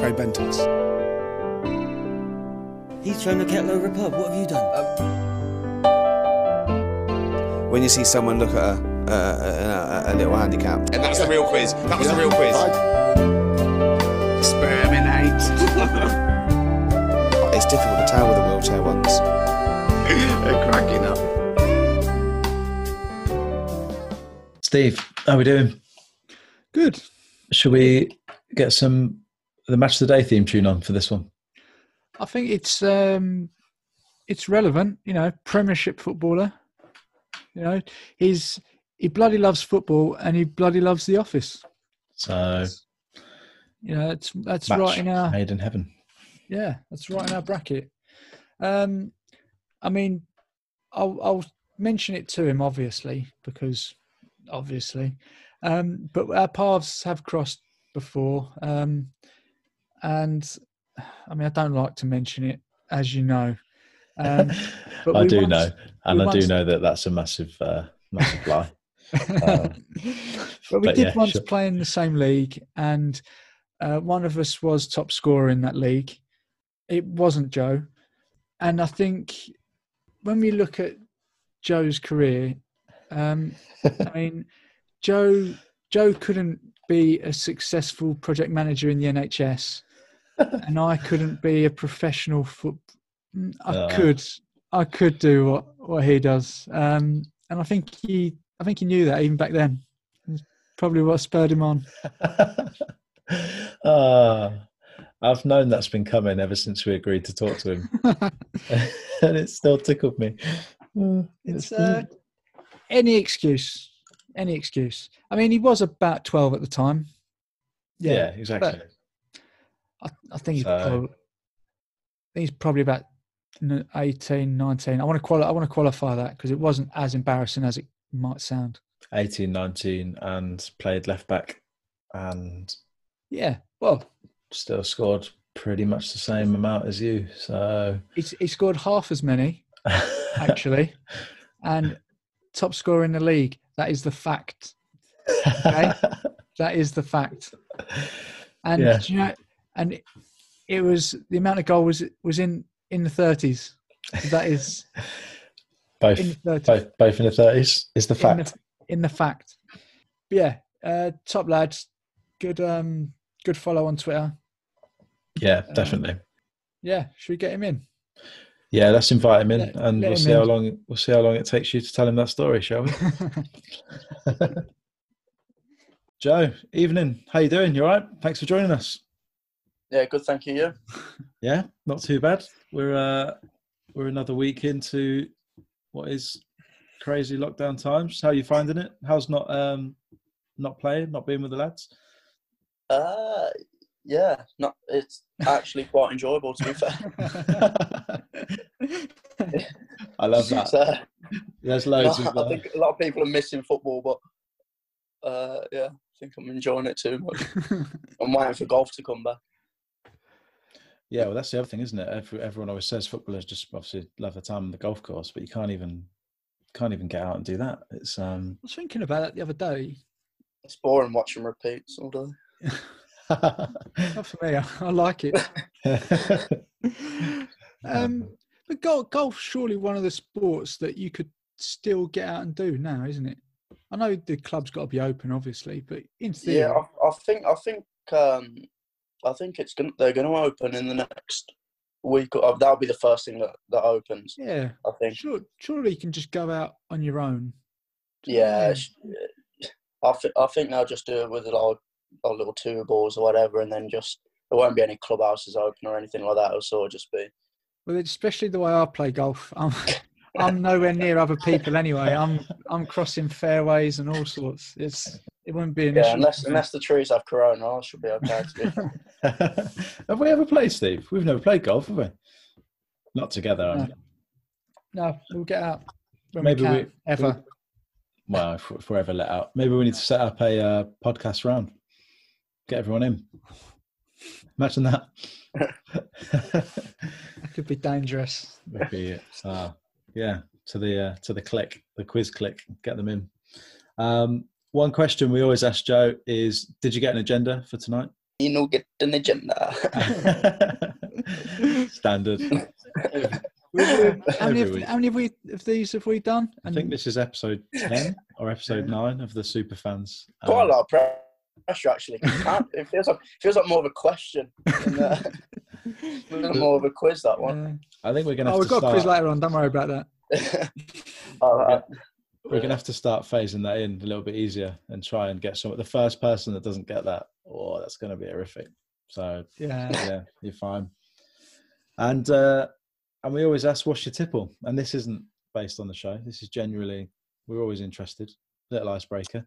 Fred Bentos. He's trying to kettle over a pub. What have you done? Um, when you see someone look at a, a, a, a little handicap. And that's the real quiz. That was the real quiz. Exterminate. It's difficult to tell with the wheelchair ones. They're cracking up. Steve, how are we doing? Good. Should we get some the match of the day theme tune on for this one? I think it's um, it's relevant. You know, Premiership footballer. You know, he's he bloody loves football and he bloody loves The Office. So You know, that's that's right in our made in heaven. yeah, that's right in our bracket. Um, I mean, I'll I'll mention it to him obviously because obviously, um, but our paths have crossed before, um, and I mean I don't like to mention it as you know. Um, but I do once- know, and I do know that that's a massive, uh, massive lie. Um, but we but did yeah, once sure. play in the same league, and uh, one of us was top scorer in that league. It wasn't Joe, and I think when we look at Joe's career, um, I mean, Joe Joe couldn't be a successful project manager in the NHS, and I couldn't be a professional foot. I Uh. could, I could do what what he does, um, and I think he, I think he knew that even back then. It's probably what spurred him on. Ah, I've known that's been coming ever since we agreed to talk to him, and it still tickled me. Uh, It's uh, any excuse, any excuse. I mean, he was about twelve at the time. yeah, exactly. I, I think he's So- probably, I think he's probably about n- 18, 19. I want to quali- I want to qualify that because it wasn't as embarrassing as it might sound. 18, 19, and played left back, and Yeah, well, still scored pretty much the same amount as you. So he scored half as many actually, and top scorer in the league. That is the fact. Okay. That is the fact. And Yeah. do you know, and it, it was the amount of goal was was in in the thirties. That is both, in both, both in the thirties is the in fact. the, in the fact. But yeah, uh, top lads, good um good follow on Twitter. yeah, definitely. Yeah, should we get him in? Yeah, let's invite him in, Let- and let we'll see how long we'll see how long it takes you to tell him that story, shall we? Joe, evening. How you doing? You all right? Thanks for joining us. Yeah, good. Thank you. Yeah. Yeah, not too bad. We're uh, we're another week into what is crazy lockdown times. How you finding it? How's not um not playing, not being with the lads? Uh, yeah. Not. It's actually quite enjoyable to be fair. I love that. So, There's loads no. I Uh, think a lot of people are missing football, but uh, yeah, I think I'm enjoying it too much. I'm waiting for golf to come back. Yeah, well, that's the other thing, isn't it? Every, everyone always says footballers just obviously love the time on the golf course, but you can't even can't even get out and do that. It's um. I was thinking about that the other day. It's boring watching repeats all day. Not for me. I, I like it. Um, but golf, golf's surely one of the sports that you could still get out and do now, isn't it? I know the club's got to be open, obviously, but in theory, Yeah, I, I think. I think. Um, I think it's gonna. They're going to open in the next week. Or, that'll be the first thing that that opens. yeah, I think. sure, surely you can just go out on your own. Yeah, I, th- I think they'll just do it with like, like little tour balls or whatever, and then just there won't be any clubhouses open or anything like that. It'll sort of just be Well, especially the way I play golf, I'm, I'm nowhere near other people anyway. I'm I'm crossing fairways and all sorts. It's it wouldn't be an yeah, issue. unless unless the trees have corona, I should be okay. To be have we ever played, Steve? We've never played golf, have we? Not together. No. no, we'll get out when Maybe we can. we- ever. Well, if, if we're ever let out, maybe we need to set up a uh, podcast round. Get everyone in. Imagine that. That could be dangerous. Maybe it's, uh, yeah, to the uh, to the click, the quiz click, get them in. Um, one question we always ask Joe is: Did you get an agenda for tonight? no get an agenda. Standard. how many, Every of, how many of, we, of these have we done? I think this is episode 10 or episode 9 of the super fans. Quite a Um, lot of pressure, actually. It feels like feels like more of a question than uh, than more of a quiz. That one. I think we're going to oh, have we've to got a quiz later on. Don't worry about that. Oh, uh, We're going to have to start phasing that in a little bit easier and try and get some. The first person that doesn't get that, oh, that's going to be horrific. So Yeah. yeah, you're fine. And uh, and we always ask, "What's your tipple?" And this isn't based on the show. This is generally we're always interested. Little icebreaker.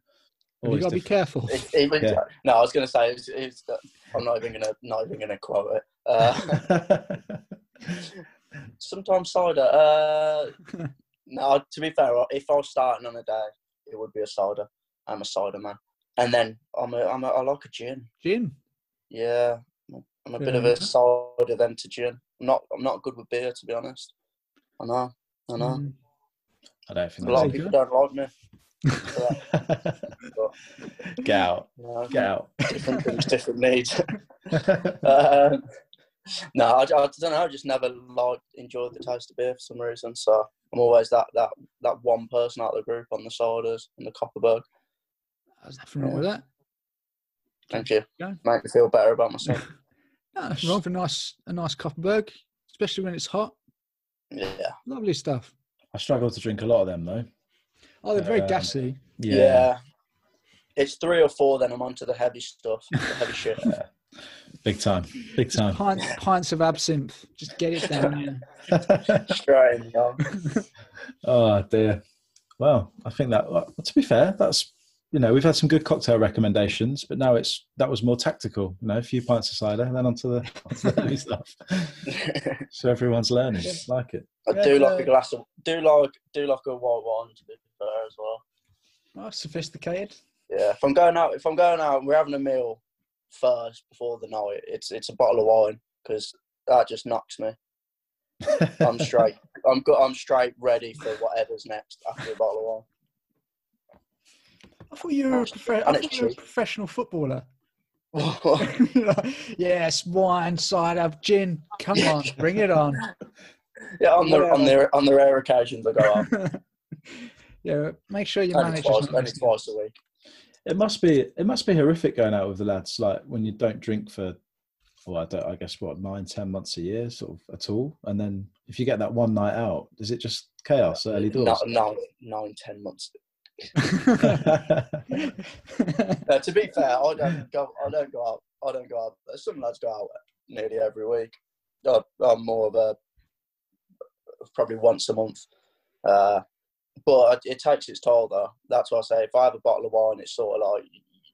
But you got to be careful. it- it Yeah. No, I was going to say it's, it's, I'm not even going to not even going to quote it. Uh, sometimes cider. Uh, no, to be fair, if I was starting on a day, it would be a cider. I'm a cider man, and then I'm a, I'm a I like a gin. Gin. Yeah, I'm a bit Fair of a cider then to gin. I'm not I'm not good with beer to be honest. I know, I know. Mm. I don't think A lot of people don't like me. that's get out, You know, get out. different things, different needs. um, no, I, I don't know. I just never like enjoyed the taste of beer for some reason. So I'm always that that that one person out of the group on the ciders and the Kopparberg. There's nothing wrong with that. Thank you. Yeah. Make me feel better about myself. No, nothing wrong with a nice, a nice Kopparberg, especially when it's hot. yeah. Lovely stuff. I struggle to drink a lot of them though. Oh, they're very Um, gassy. yeah, It's three or four. Then I'm onto the heavy stuff, the heavy shit. Big time, big time. Pints, pints of absinthe. Just get it down. Yeah. Straight in, yeah. oh dear. Well, I think that. well, to be fair, that's you know we've had some good cocktail recommendations, but now it's that was more tactical. You know, a few pints of cider, and then onto the, onto the heavy stuff. So everyone's learning. Like it. I do like a glass of do like do like a white wine to be fair as well. Oh, sophisticated. Yeah, if I'm going out, if I'm going out, and we're having a meal first before the night. It's it's a bottle of wine because that just knocks me. I'm straight. I'm go- I'm straight ready for whatever's next after a bottle of wine. I thought you were a, I thought you were a professional footballer. yes, wine, side cider, gin. Come on, bring it on. yeah, on the on the on the rare occasions I go out. yeah, make sure you only manage. twice, only twice a week. It must be. It must be horrific going out with the lads. Like when you don't drink for, well, I, don't, I guess what nine, ten months a year, sort of at all, and then if you get that one night out, is it just chaos early doors? Not nine, nine, ten months. Uh, to be fair, I don't go. I don't go out. I don't go out. Some lads go out nearly every week. I, I'm more of a probably once a month. Uh, but it takes its toll, though. That's why I say if I have a bottle of wine, it's sort of like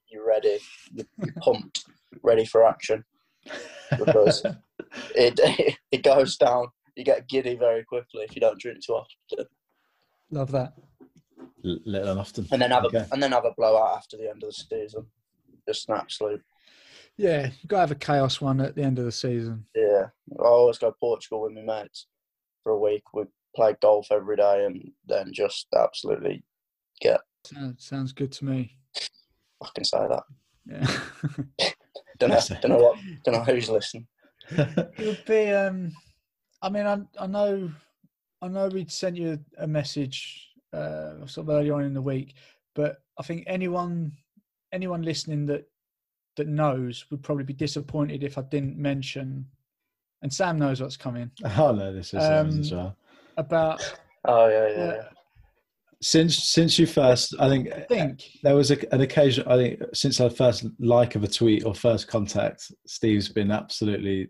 you're ready, you're, you're pumped, ready for action. Because it it goes down. You get giddy very quickly if you don't drink too often, Love that. L- Little and often. and then have Okay. a and then have a blowout after the end of the season. Just an absolute Yeah, you got to have a chaos one at the end of the season. Yeah, I always go Portugal with my mates for a week. We play golf every day and then just absolutely get. Sounds, sounds good to me. I can say that. Yeah. Don't know. Don't know what. Don't know who's listening. it would be. Um, I mean, I, I know, I know we'd sent you a message uh, sort of earlier on in the week, but I think anyone, anyone listening that that knows would probably be disappointed if I didn't mention. And Sam knows what's coming oh no, this is um, Um, as well. About. Oh yeah, yeah. Uh, yeah. Since since you first, I think I think there was a, an occasion. I think since our first like of a tweet or first contact, Steve's been absolutely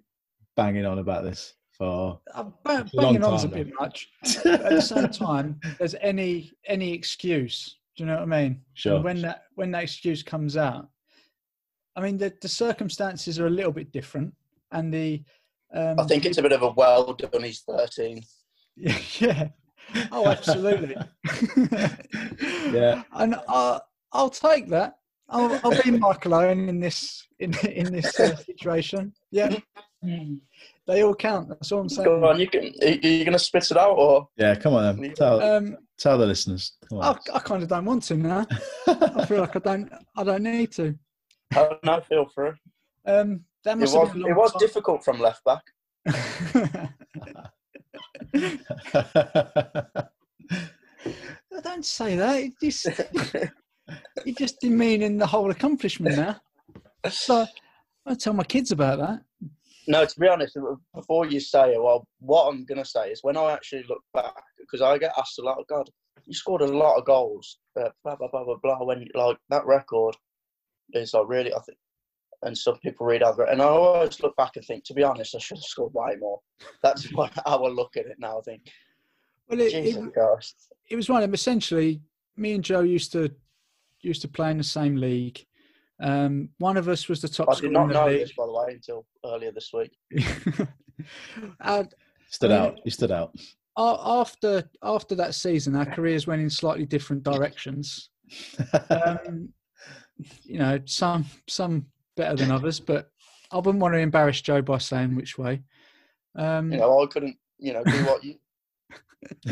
banging on about this for. I'm ba- a long banging on's a bit much. At the same time, there's any any excuse. Do you know what I mean? Sure. And when that when that excuse comes out, I mean the the circumstances are a little bit different, and the um, I think it's a bit of a well done. He's thirteen. yeah. Oh, absolutely. Yeah. and I'll, I'll take that. I'll, I'll be Michael Owen in this in in this uh, situation. Yeah, they all count. That's all I'm saying. Go on, you can. Are you going to spit it out or? Yeah, come on then. Tell, Um, tell the listeners. Come I, on. I kind of don't want to now. I feel like I don't. I don't need to. Oh, no, feel free. Um, that It must was have been a it was time. difficult from left back. Don't say that. It just, you just demeaning the whole accomplishment now. So I tell my kids about that. No, to be honest, before you say it, well, what I'm gonna say is when I actually look back, because I get asked a lot. God, you scored a lot of goals, blah blah blah blah blah. When like that record is like really, I think, and some people read over it, and I always look back and think, to be honest, I should have scored way more. That's what I will look at it now. I think, Well, it, Jesus it, Christ, it was one of them. Essentially, me and Joe used to used to play in the same league. Um, one of us was the top I scorer did not in the know league. this by the way until earlier this week. Uh, stood I mean- out. He stood out. after after that season, our careers went in slightly different directions. Um, you know, some some better than others, but I wouldn't want to embarrass Joe by saying which way. Um, You know, I couldn't, you know, do what you.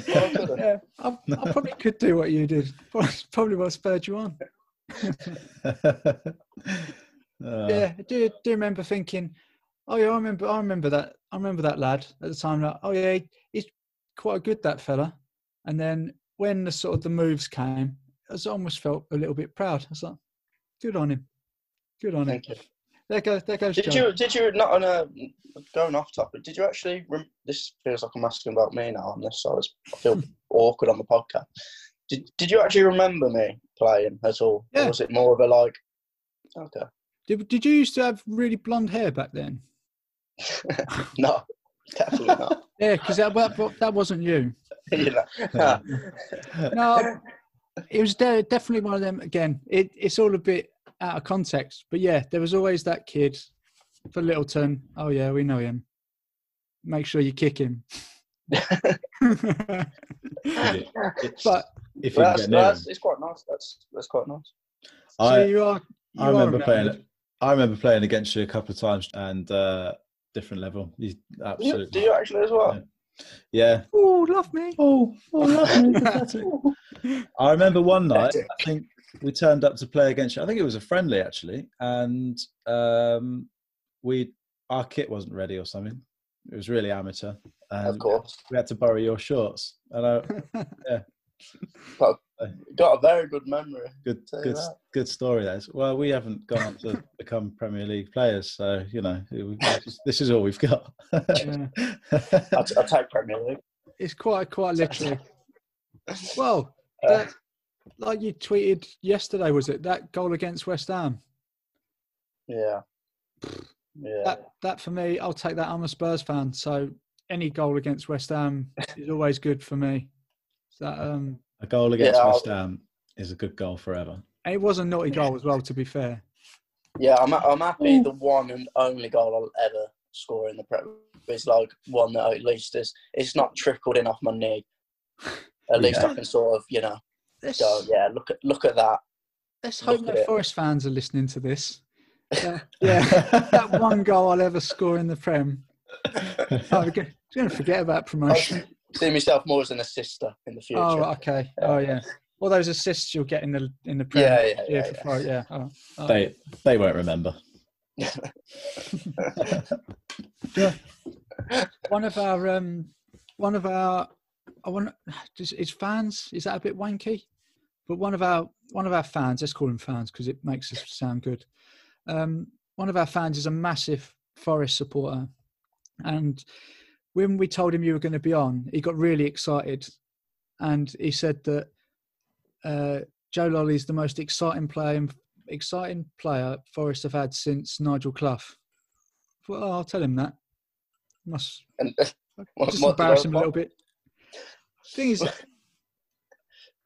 Well, I yeah, I, I probably could do what you did. Probably what spurred you on. Uh, yeah, I do do remember thinking, oh yeah, I remember, I remember that, I remember that lad at the time. Like, oh yeah, he- he's quite good, that fella. And then when the sort of the moves came, I almost felt a little bit proud. I was like, good on him, good on. Thank you. There goes, there goes. Did Joe. you? Did you not on a going off topic? Did you actually? Rem- this feels like I'm asking about me now on this, so I, was, I feel awkward on the podcast. Did Did you actually remember me playing at all? Yeah. Or was it more of a like? Okay, Did, did you used to have really blonde hair back then? no, definitely not. Yeah, because that, that that wasn't you. you know, No, it was de- definitely one of them. Again, it, it's all a bit out of context, but yeah, there was always that kid for Littleton. Oh yeah, we know him. Make sure you kick him. But if you that's, get that's it's quite nice. That's that's quite nice. so I, you are. You I remember remembered. playing. I remember playing against you a couple of times and uh, different level. You Do you, absolutely. do you actually as well? Yeah. Oh, love me. Oh, oh love me. I remember one night. I think we turned up to play against you. I think it was a friendly actually, and um, we our kit wasn't ready or something. It was really amateur, and Of course, we had to borrow your shorts. And I, yeah. got a very good memory. good, good, that. good story. That is. Well, we haven't gone on to become Premier League players, so you know we- this is all we've got. Yeah. I'll, I'll take Premier League. It's quite quite literally. Well, Uh, that, like you tweeted yesterday, was it that goal against West Ham? yeah, yeah. That that for me, I'll take that. I'm a Spurs fan, so any goal against West Ham is always good for me. So that um, a goal against Yeah, West Ham is a good goal forever. and it was a naughty goal as well. To be fair, Yeah, I'm, I'm happy the one and only goal I'll ever score in the Prem is like one that at least is it's not trickled in off my knee. At least Yeah. I can sort of, you know, let's go, yeah, look at look at that. let's hope look at no it. Forest fans are listening to this. Uh, yeah, that one goal I'll ever score in the Prem. I'm going to forget about I promotion. see myself more as an assister in the future. Oh, okay. Oh, yeah. All those assists you'll get in the in the Prem. Yeah, yeah, yeah, for yeah. Forest, yeah. Oh, oh. They they won't remember. yeah. one of our um one of our I want is, fans is that a bit wanky? But one of our one of our fans let's call him fans because it makes us sound good. Um one of our fans is a massive forest supporter. And when we told him you were going to be on he got really excited. And he said that uh joe Lolley is the most exciting player exciting player forest have had since nigel clough. Well i'll tell him that. Must And, what- just what- embarrass him a little bit. Thing is,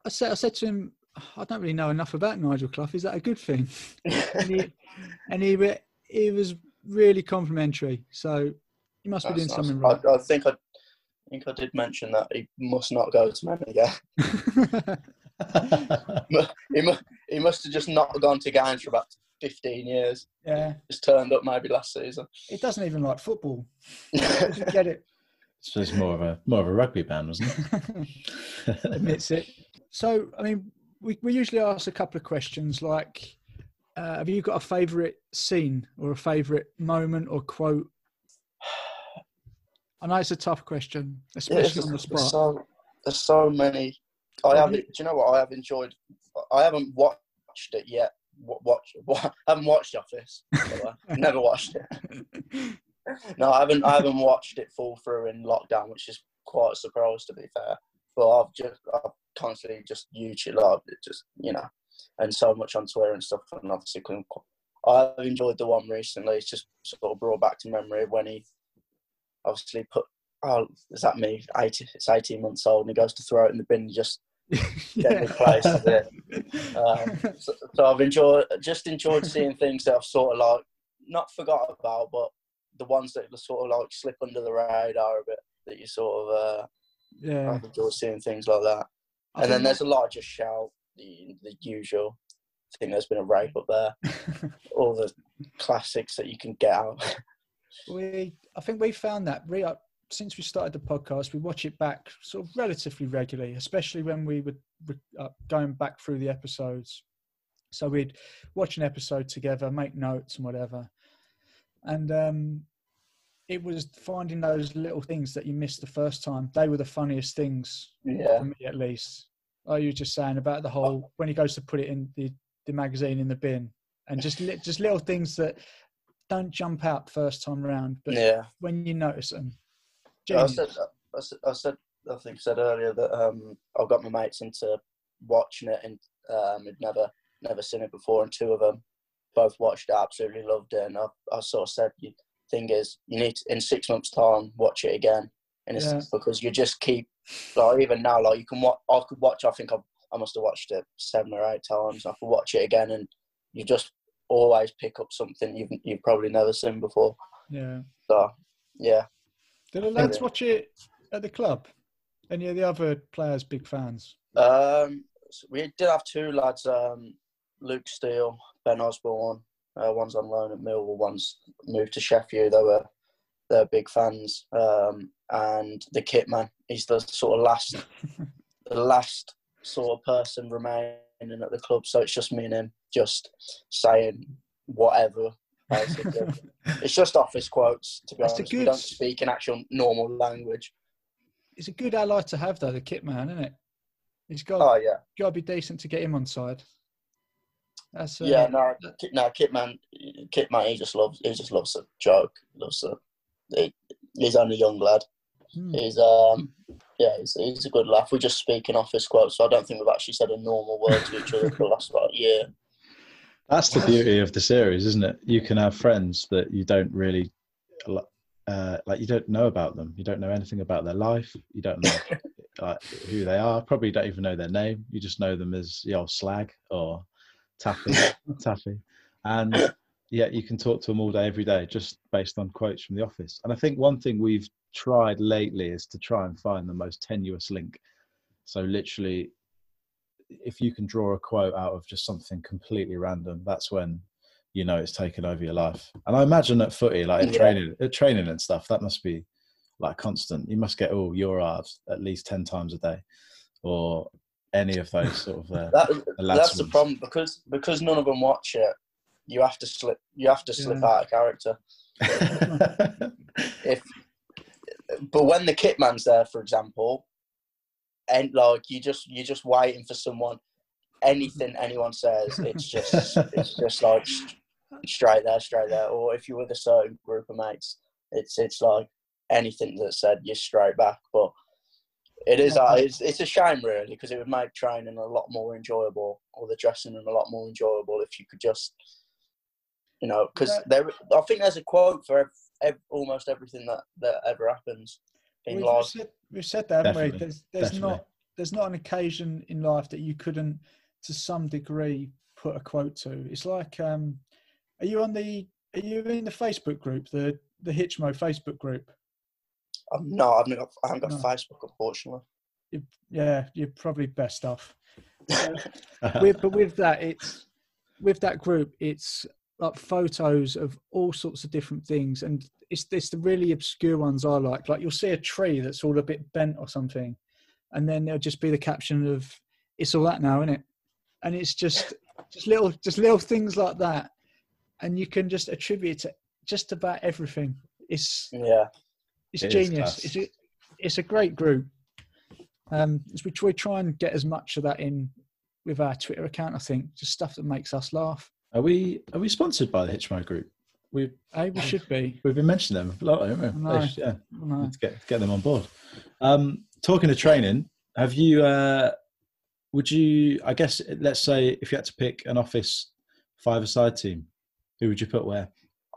I said I said to him, I don't really know enough about Nigel Clough. Is that a good thing? And he and he he was really complimentary. So he must be doing nice. something right. I, I think I, I think I did mention that he must not go to again. he, must, he must have just not gone to games for about 15 years. yeah, Just turned up maybe last season. he doesn't even like football. Get it. So it's more of a more of a rugby band, wasn't it? admits it. So, I mean, we, we usually ask a couple of questions like, uh, have you got a favourite scene or a favourite moment or quote? I know it's a tough question, especially it's- on the there's spot. so there's so many. I Have have. Do you know what I have enjoyed? I haven't watched it yet. Wa- Watch. I haven't watched Office. the way. I've Never watched it. No, I haven't. I haven't watched it fall through in lockdown, which is quite a surprise to be fair. But I've just I've constantly just YouTube, like, it just you know, and so much on Twitter and stuff. And obviously, couldn't- I've enjoyed the one recently. It's just sort of brought back to memory when he obviously put. Oh, is that me? 80, it's 18 months old, and he goes to throw it in the bin. Just place is it. Um, so, so I've enjoyed just enjoyed seeing things that I've sort of like not forgot about, but the ones that sort of like slip under the radar a bit that you sort of uh, yeah. I've enjoyed seeing things like that. I and then there's a lot of just shout the the usual. I think there's been a rape up there. All the classics that you can get out. we I think we found that re- uh, since we started the podcast, we watch it back sort of relatively regularly, especially when we were re- uh, going back through the episodes. So we'd watch an episode together, make notes and whatever, and um, it was finding those little things that you missed the first time. They were the funniest things yeah, for me, at least. Like you were just saying about the whole when he goes to put it in the, the magazine in the bin, and just li- just little things that don't jump out first time round, but yeah. when you notice them. I said, I said, I said, I think I said earlier that um, I got my mates into watching it and um, had never, never seen it before, and two of them both watched it, absolutely loved it, and I, I sort of said, "The thing is, you need to, in six months' time watch it again, and it's Yeah. because you just keep like even now, like you can watch. I could watch. I think I, I must have watched it seven or eight times. I could watch it again, and you just always pick up something you've you've probably never seen before. yeah. So yeah, Did the lads watch it at the club? Any of the other players big fans? Um, so we did have two lads, um, Luke Steele, Ben Osborn. Uh, one's on loan at Millwall, one's moved to Sheffield. They were they're big fans. Um, and the kit man, he's the sort of last, the last sort of person remaining at the club. So it's just me and him, just saying whatever. It's just office quotes. To be That's honest, we good- don't speak in actual normal language. It's a good ally to have though, the kit man, isn't it? He's got Oh yeah. got to be decent to get him on side. That's uh, yeah, no, Kit- no, Kitman, Kitman, he just loves, he just loves a joke, loves a. He, he's only a young lad. hmm. He's um, yeah, he's, he's a good laugh. We're just speak in office quotes, so I don't think we've actually said a normal word to each other for the last about a year. That's the beauty of the series, isn't it? You can have friends that you don't really uh, like. You don't know about them. You don't know anything about their life. You don't know like, who they are. Probably don't even know their name. You just know them as the old slag or taffy, taffy, and yet you can talk to them all day, every day, just based on quotes from the office. And I think one thing we've tried lately is to try and find the most tenuous link. So literally, if you can draw a quote out of just something completely random, that's when you know it's taken over your life. And I imagine at footy, like at Yeah. training, at training and stuff, that must be like constant. You must get oh, all your arts at least ten times a day, or any of those sort of. Uh, That, the lads that's the ones. problem because because none of them watch it. You have to slip. You have to slip Yeah. out of character. If but when the kitman's there, for example, and like you just you're just waiting for someone. Anything anyone says, it's just it's just like straight there, straight there. Or if you're with a certain group of mates, it's it's like anything that's said, you're straight back. But it is uh, it's, it's a shame really because it would make training a lot more enjoyable, or the dressing room a lot more enjoyable if you could just, you know, because there I think there's a quote for ev- ev- almost everything that that ever happens in We've, life. said, we've said that, haven't we? There's, there's definitely. not there's not an occasion in life that you couldn't, to some degree, put a quote to. It's like, um, are you on the are you in the Facebook group, the the Hitchmo Facebook group? I'm no, I've not, I haven't got No. Facebook unfortunately. Yeah, you're probably best off. with, but with that, it's with that group, it's like photos of all sorts of different things, and it's it's the really obscure ones I like. Like you'll see a tree that's all a bit bent or something, and then there'll just be the caption of "It's all that now, isn't it?" And it's just just little, just little things like that, and you can just attribute to just about everything. It's Yeah. It's It genius. It's a, it's a great group. Um, we try, we try and get as much of that in with our Twitter account. I think just stuff that makes us laugh. Are we are we sponsored by the Hitchmo Group? We've Hey, we should be. we've been mentioning them a lot, haven't we? Should- yeah, I know. need to get get them on board. Um, talking to training, have you? Uh, would you? I guess let's say if you had to pick an office five-a-side team, who would you put where?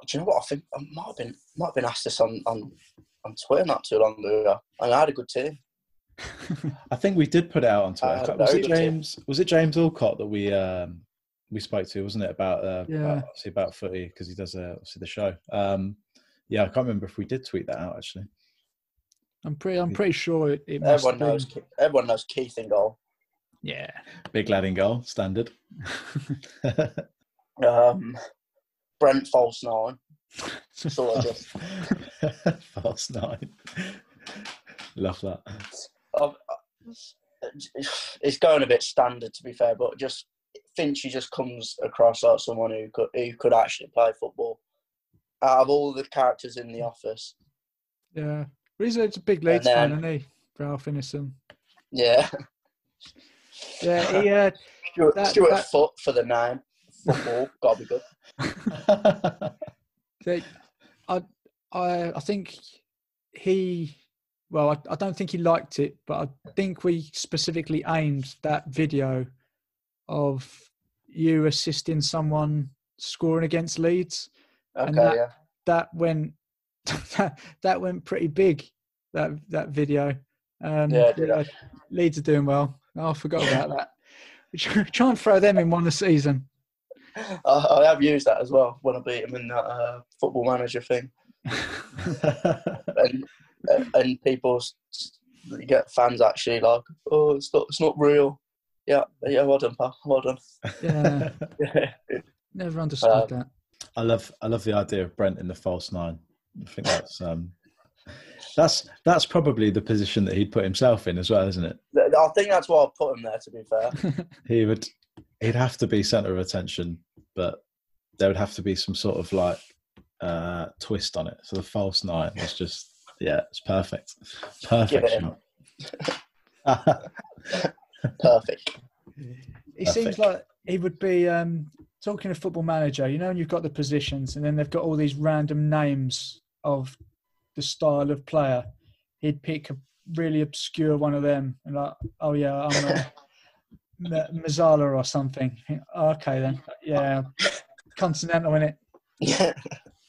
Do you know what? I think I might have been might have been asked this on on, on Twitter not too long ago, and I had a good team. I think we did put it out on Twitter. Uh, was it good team. James? Was it James Alcott that we um, we spoke to? Wasn't it about uh, Yeah. about, obviously about footy because he does uh, obviously the show. Um, yeah, I can't remember if we did tweet that out actually. I'm pretty. I'm pretty sure it. it Everyone have knows. been- Everyone knows Keith in goal. Yeah. Big lad in goal, standard. Um, Brent false nine. Sort of just. False nine. Love that. I've- it's going a bit standard to be fair, but just Finchy just comes across like someone who could who could actually play football. Out of all the characters in the office, Yeah. But he's a, he's a big Leeds fan, isn't he? Ralph Ineson. yeah, Yeah, he, uh, Stuart, That- Stuart that- Foot for the name. Football, gotta be good. they, I, I, I think he. Well, I, I don't think he liked it, but I think we specifically aimed that video of you assisting someone scoring against Leeds. Okay, And that- yeah. That went, that, that went pretty big. That that video. Um, Yeah, it did yeah, Leeds are doing well. Oh, I forgot about that. Try try and throw them in one a season. I, I have used that as well when I beat him in that uh, football manager thing, and and people s- s- you get fans actually like, oh, it's not, it's not real. Yeah, yeah, well done, pal. Well done. Yeah, Yeah. never understood Um, that. I love I love the idea of Brent in the false nine. I think that's um that's that's probably the position that he'd put himself in as well, isn't it? I think that's why I put him there. To be fair, He would he'd have to be centre of attention, but there would have to be some sort of like uh twist on it. So the false nine was just yeah, it's perfect. Perfect him. shot. perfect. He seems like he would be um, talking to football manager. You know, and you've got the positions, and then they've got all these random names of the style of player. He'd pick a really obscure one of them, and like, oh yeah, I'm a M- Mezzala or something. Okay then, yeah, continental in it. Yeah.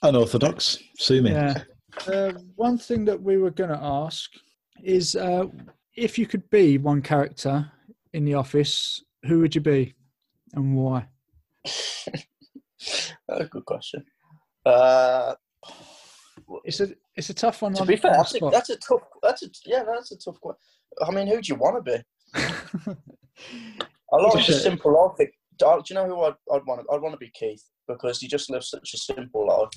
Unorthodox. Sue me. Yeah. Uh, one thing that we were going to ask is uh, if you could be one character in the office, who would you be and why? That's a good question. Uh, It's a it's a tough one. to on, be fair, that's a, that's a tough. That's a yeah, that's a tough one. I mean, who do you want to be? I like the simple life. Do do you know who I'd, I'd want? To, I'd want to be Keith because he just lives such a simple life.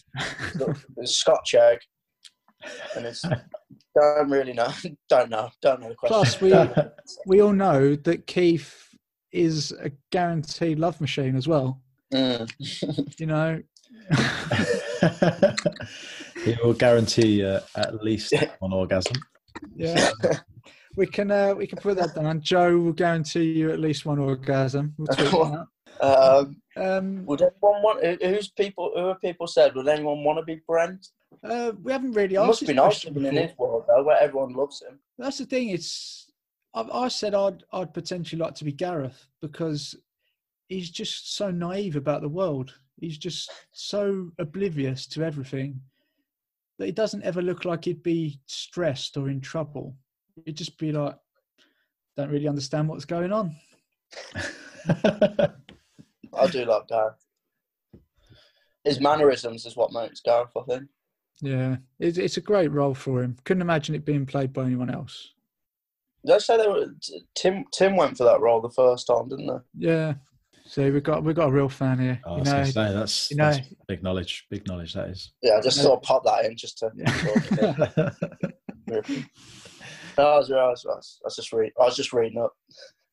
Look, It's Scotch egg, and it's don't really know. Don't know. Don't know the question. Plus, we we all know that Keith is a guaranteed love machine as well. Mm. You know, he will guarantee uh, at least one orgasm. yeah. We can uh, we can put that down. Joe will guarantee you at least one orgasm. We'll. Um, Um, would anyone want? Who's people? Who have people said? Would anyone want to be Brent? uh, we haven't really It asked must be nice living in his world though, where everyone loves him. That's the thing. It's I, I said I'd I'd potentially like to be Gareth because he's just so naive about the world. He's just so oblivious to everything that he doesn't ever look like he'd be stressed or in trouble. He'd just be like, don't really understand what's going on. I do like Gareth. His mannerisms is what makes Gareth, I think. Yeah, it's it's a great role for him. Couldn't imagine it being played by anyone else. Did I say they were? Tim Tim went for that role the first time, didn't they? Yeah. So we've got we've got a real fan here. Oh, I you was know, gonna say, that's, you know- that's big knowledge. Big knowledge that is. Yeah, I just sort of pop that in just to. Yeah. No, I was, I was, I was, I was just read. I was just reading up.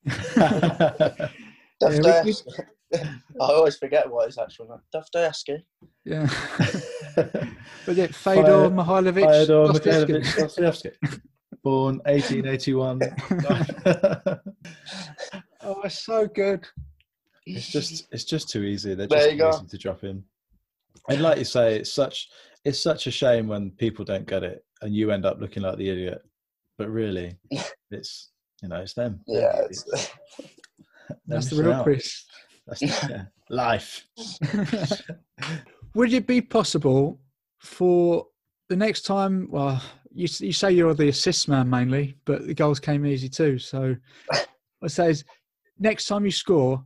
Yeah, we- we- I always forget what his actual name. Dostoevsky. Eh? Yeah. Was it Fedor Mihailovich? Fyodor Dostoevsky? Mikhailovich Dostoevsky. Born 1881. Oh, it's so good. it's just it's just too easy. They're There just you go. easy to drop in. And like you say, it's such it's such a shame when people don't get it and you end up looking like the idiot. But really, it's you know it's them. Yeah, it's, They're That's the real out. Chris. That's yeah. life. Would it be possible for the next time? Well, you you say you're the assist man mainly, but the goals came easy too. So I say, is next time you score,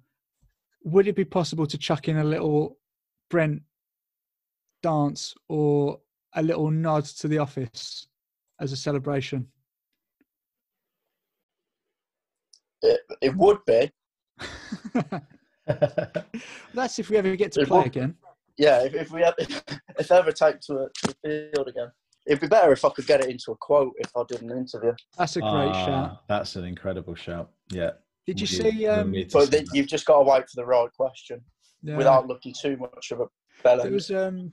would it be possible to chuck in a little Brent dance or a little nod to the office as a celebration? It, it would be. That's if we ever get to It play would- again. Yeah, if, if we had, if I ever take to, a, to the field again, it'd be better if I could get it into a quote if I did an interview. That's a great Ah, shout. That's an incredible shout. Yeah. Did you We- see? Um, need to But see then you've just got to wait for the right question yeah. without looking too much of a bell It was um, the,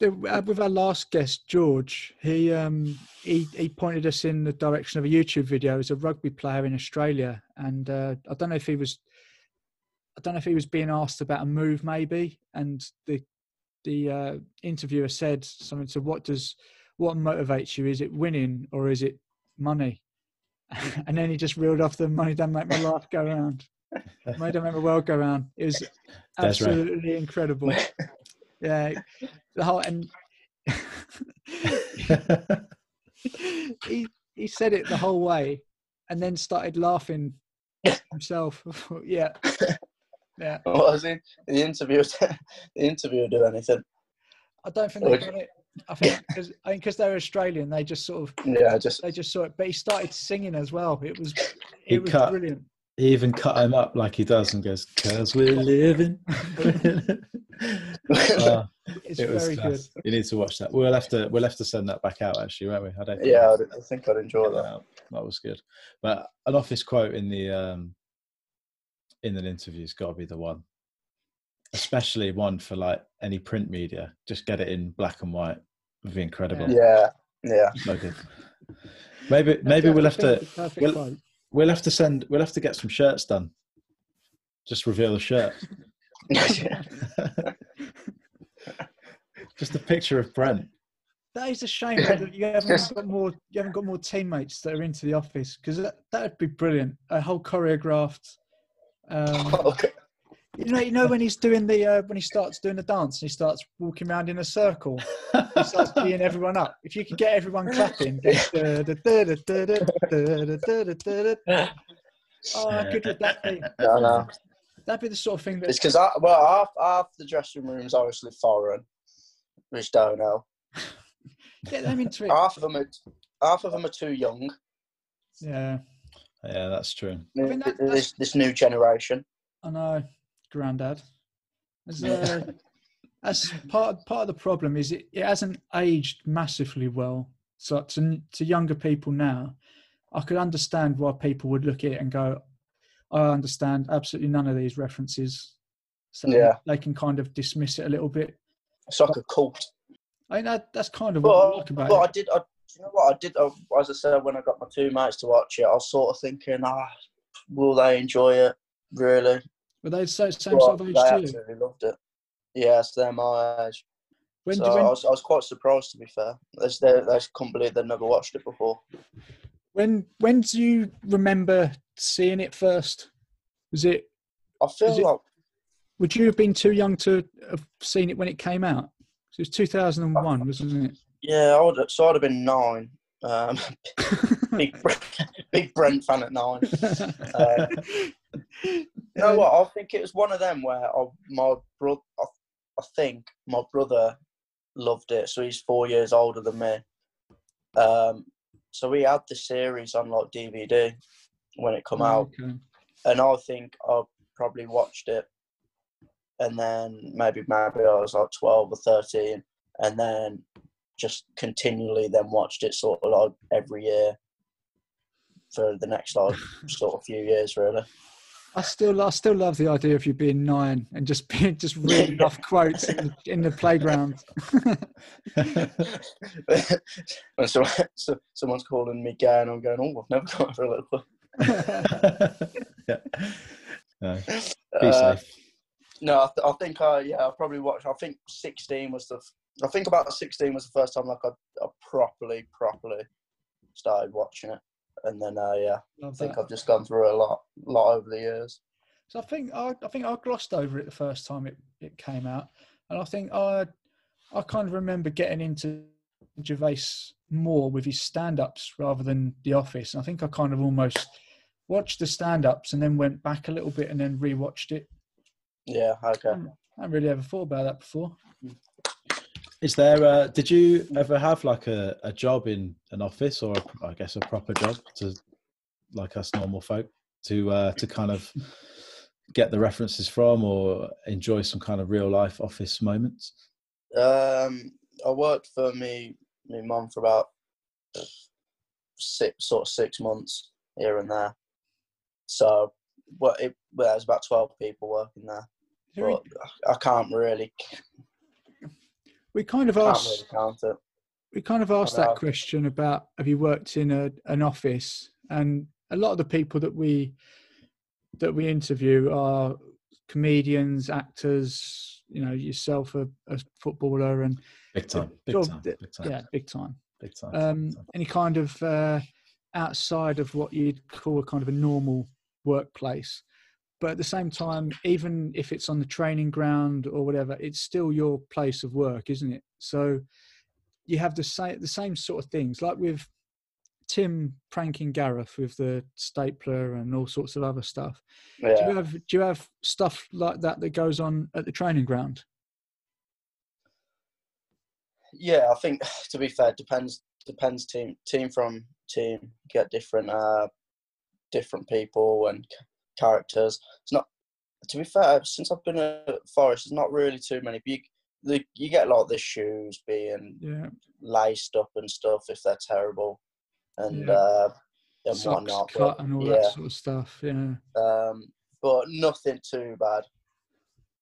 with our last guest George. He um, he he pointed us in the direction of a YouTube video. As a rugby player in Australia, and uh, I don't know if he was, I don't know if he was being asked about a move maybe, and the the uh, interviewer said something to what does what motivates you? Is it winning or is it money? and then he just reeled off the money don't make my life go round. Money don't make my world go round. It was That's right. absolutely incredible. Yeah, the whole and he he said it the whole way, and then started laughing himself. yeah, yeah. What was it? The interviewer, the interviewer do anything. I don't think oh, they got it. I think because I think because they're Australian, they just sort of Yeah, just they just saw it. But he started singing as well. It was He it was cut- brilliant. He even cut him up like he does and goes, "Cause we're living." Ah, It's it was very good. You need to watch that. We'll have to we'll have to send that back out actually, won't we? I don't. think yeah, I, I think I'd enjoy that. that out. That was good. But an office quote in the um in an interview's got to be the one, especially one for like any print media. Just get it in black and white. Would be incredible. Yeah, yeah. So good. Maybe maybe we'll have to Perfect- perfect we'll- quote. We'll have to send we'll have to get some shirts done. Just reveal the shirt. Just a picture of Brent. That is a shame that you haven't got more. You haven't got more teammates that are into the office because that that would be brilliant. A whole choreographed. Um, okay. You know, you know when he's doing the uh, when he starts doing the dance and he starts walking around in a circle, he starts beating everyone up. If you could get everyone clapping, oh, good would that thing. No, no. That'd be the sort of thing that's It's because well, half, half the dressing room's are obviously foreign, which don't know. get them into it. Half of them are half of them are too young. Yeah. Yeah, that's true. I mean, that, that's... This, this new generation. I know. Grandad. As, uh, that's part part of the problem is it, it hasn't aged massively well. So to to younger people now, I could understand why people would look at it and go, "I understand absolutely none of these references." So Yeah. they can kind of dismiss it a little bit. It's like a cult. I mean, that, that's kind of what I But, like about but I did. I, you know what I did? I, as I said, when I got my two mates to watch it, I was sort of thinking, ah, will they enjoy it? Really? But they so same But sort of age they too. absolutely loved it. Yes, they're my age. When, so when, I, was, I was quite surprised, to be fair. They, they, they couldn't believe they'd never watched it before. when when do you remember seeing it first? Was it I feel it- like Would you have been too young to have seen it when it came out? It was 2001, wasn't it? Yeah, I would, so I'd have been nine. Um, big, big Brent fan at nine. Uh, you know what? I think it was one of them where I, my brother, I, I think my brother loved it. So he's four years older than me. Um, so we had the series on like DVD when it come out, Okay. and I think I probably watched it, and then maybe maybe I was like twelve or thirteen, and then just continually then watched it sort of like every year for the next like sort of few years really. I still, I still love the idea of you being nine and just being just reading off quotes in the, in the playground. when someone, so, someone's calling me gay and I'm going, oh, I've never gone for a little bit. yeah. No. Be Uh, safe. No, I, th- I think I yeah I probably watched. I think sixteen was the. f- I think about sixteen was the first time like I, I properly properly started watching it, and then uh, yeah, I think that. I've just gone through a lot lot over the years. So I think I, I think I glossed over it the first time it, it came out, and I think I I kind of remember getting into Gervais more with his stand-ups rather than The Office. And I think I kind of almost watched the stand-ups and then went back a little bit and then rewatched it. Yeah, okay. I haven't really ever thought about that before. Is there? Uh, did you ever have like a, a job in an office, or a, I guess a proper job to, like us normal folk, to uh, to kind of get the references from, or enjoy some kind of real life office moments? Um, I worked for me my mum for about six sort of six months here and there. So, well, it well, there was about twelve people working there, but I can't really We kind of can't asked really we kind of asked that question about have you worked in a, an office? And a lot of the people that we that we interview are comedians actors you know yourself a, a footballer and Big time, big sort of time, big time, yeah big time. Big time. um big time. any kind of uh outside of what you'd call a kind of a normal workplace but at the same time even if it's on the training ground or whatever it's still your place of work isn't it? So you have the same the same sort of things. Like with tim pranking gareth with the stapler and all sorts of other stuff. Do you have do you have stuff like that that goes on at the training ground? Yeah, I think to be fair, depends depends team team from team. Get different uh different people and characters. It's not to be fair. Since I've been at Forest, there's not really too many. But you, the, you get like the shoes being yeah laced up and stuff if they're terrible, and Yeah. uh, and socks whatnot. cut But, and all yeah, that sort of stuff yeah um, but nothing too bad.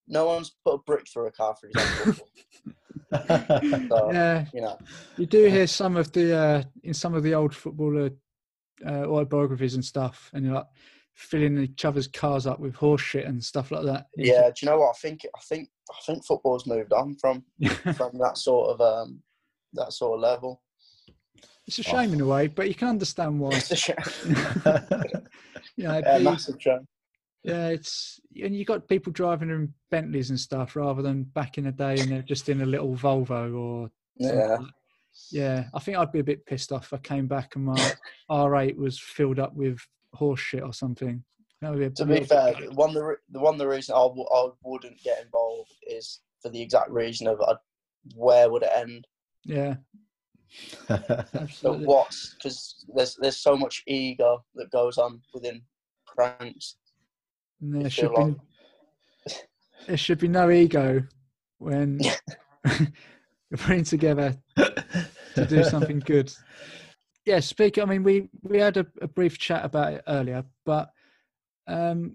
No one's put a brick through a car, for example. so, yeah you know, You do hear some of the uh, in some of the old footballer uh, autobiographies and stuff, and you're like filling each other's cars up with horse shit and stuff like that. Yeah, do you know what? I think I think I think football's moved on from from that sort of um that sort of level. it's a shame in a way, but you can understand why. It's a shame. You know, yeah, the- massive shame. yeah, it's and you got people driving in Bentleys and stuff rather than back in the day and they're just in a little Volvo or Yeah, like- yeah. I think I'd be a bit pissed off if I came back and my R8 was filled up with horse shit or something. That would be a to be fair, bit- the one the, re- the one the reason I, w- I wouldn't get involved is for the exact reason of uh, where would it end? yeah, But absolutely. what's because there's there's so much ego that goes on within pranks. And there should feel be there should be no ego when we're putting together to do something good. Yeah, speak. I mean, we we had a, a brief chat about it earlier, but um,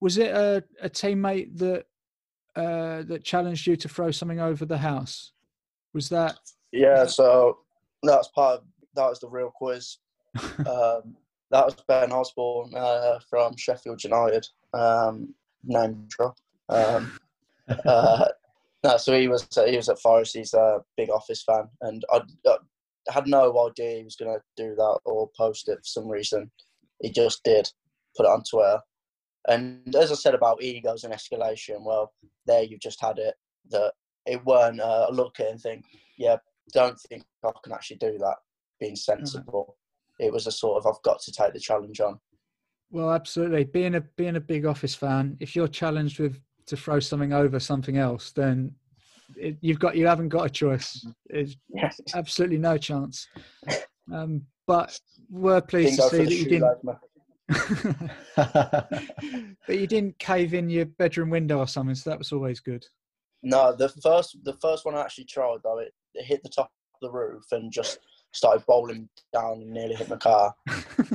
was it a, a teammate that uh, that challenged you to throw something over the house? Was that Yeah, so that's part of that was the real quiz. um, that was Ben Osborn uh, from Sheffield United. Um, name drop. Um, uh, no, so he was he was at Forest. He's a big Office fan, and I, I had no idea he was going to do that or post it for some reason. He just did put it on Twitter. And as I said about egos and escalation, well, there you've just had it. That it weren't a look at and think, yeah, don't think I can actually do that. Being sensible, it was a sort of I've got to take the challenge on. well, absolutely. Being a being a big Office fan, if you're challenged with to throw something over something else, then it, you've got you haven't got a choice. It's absolutely no chance. Um, but we're pleased Didn't to see that you didn't. but you didn't cave in your bedroom window or something, so that was always good. No, the first the first one I actually tried though, it, it hit the top of the roof and just started bowling down and nearly hit my car.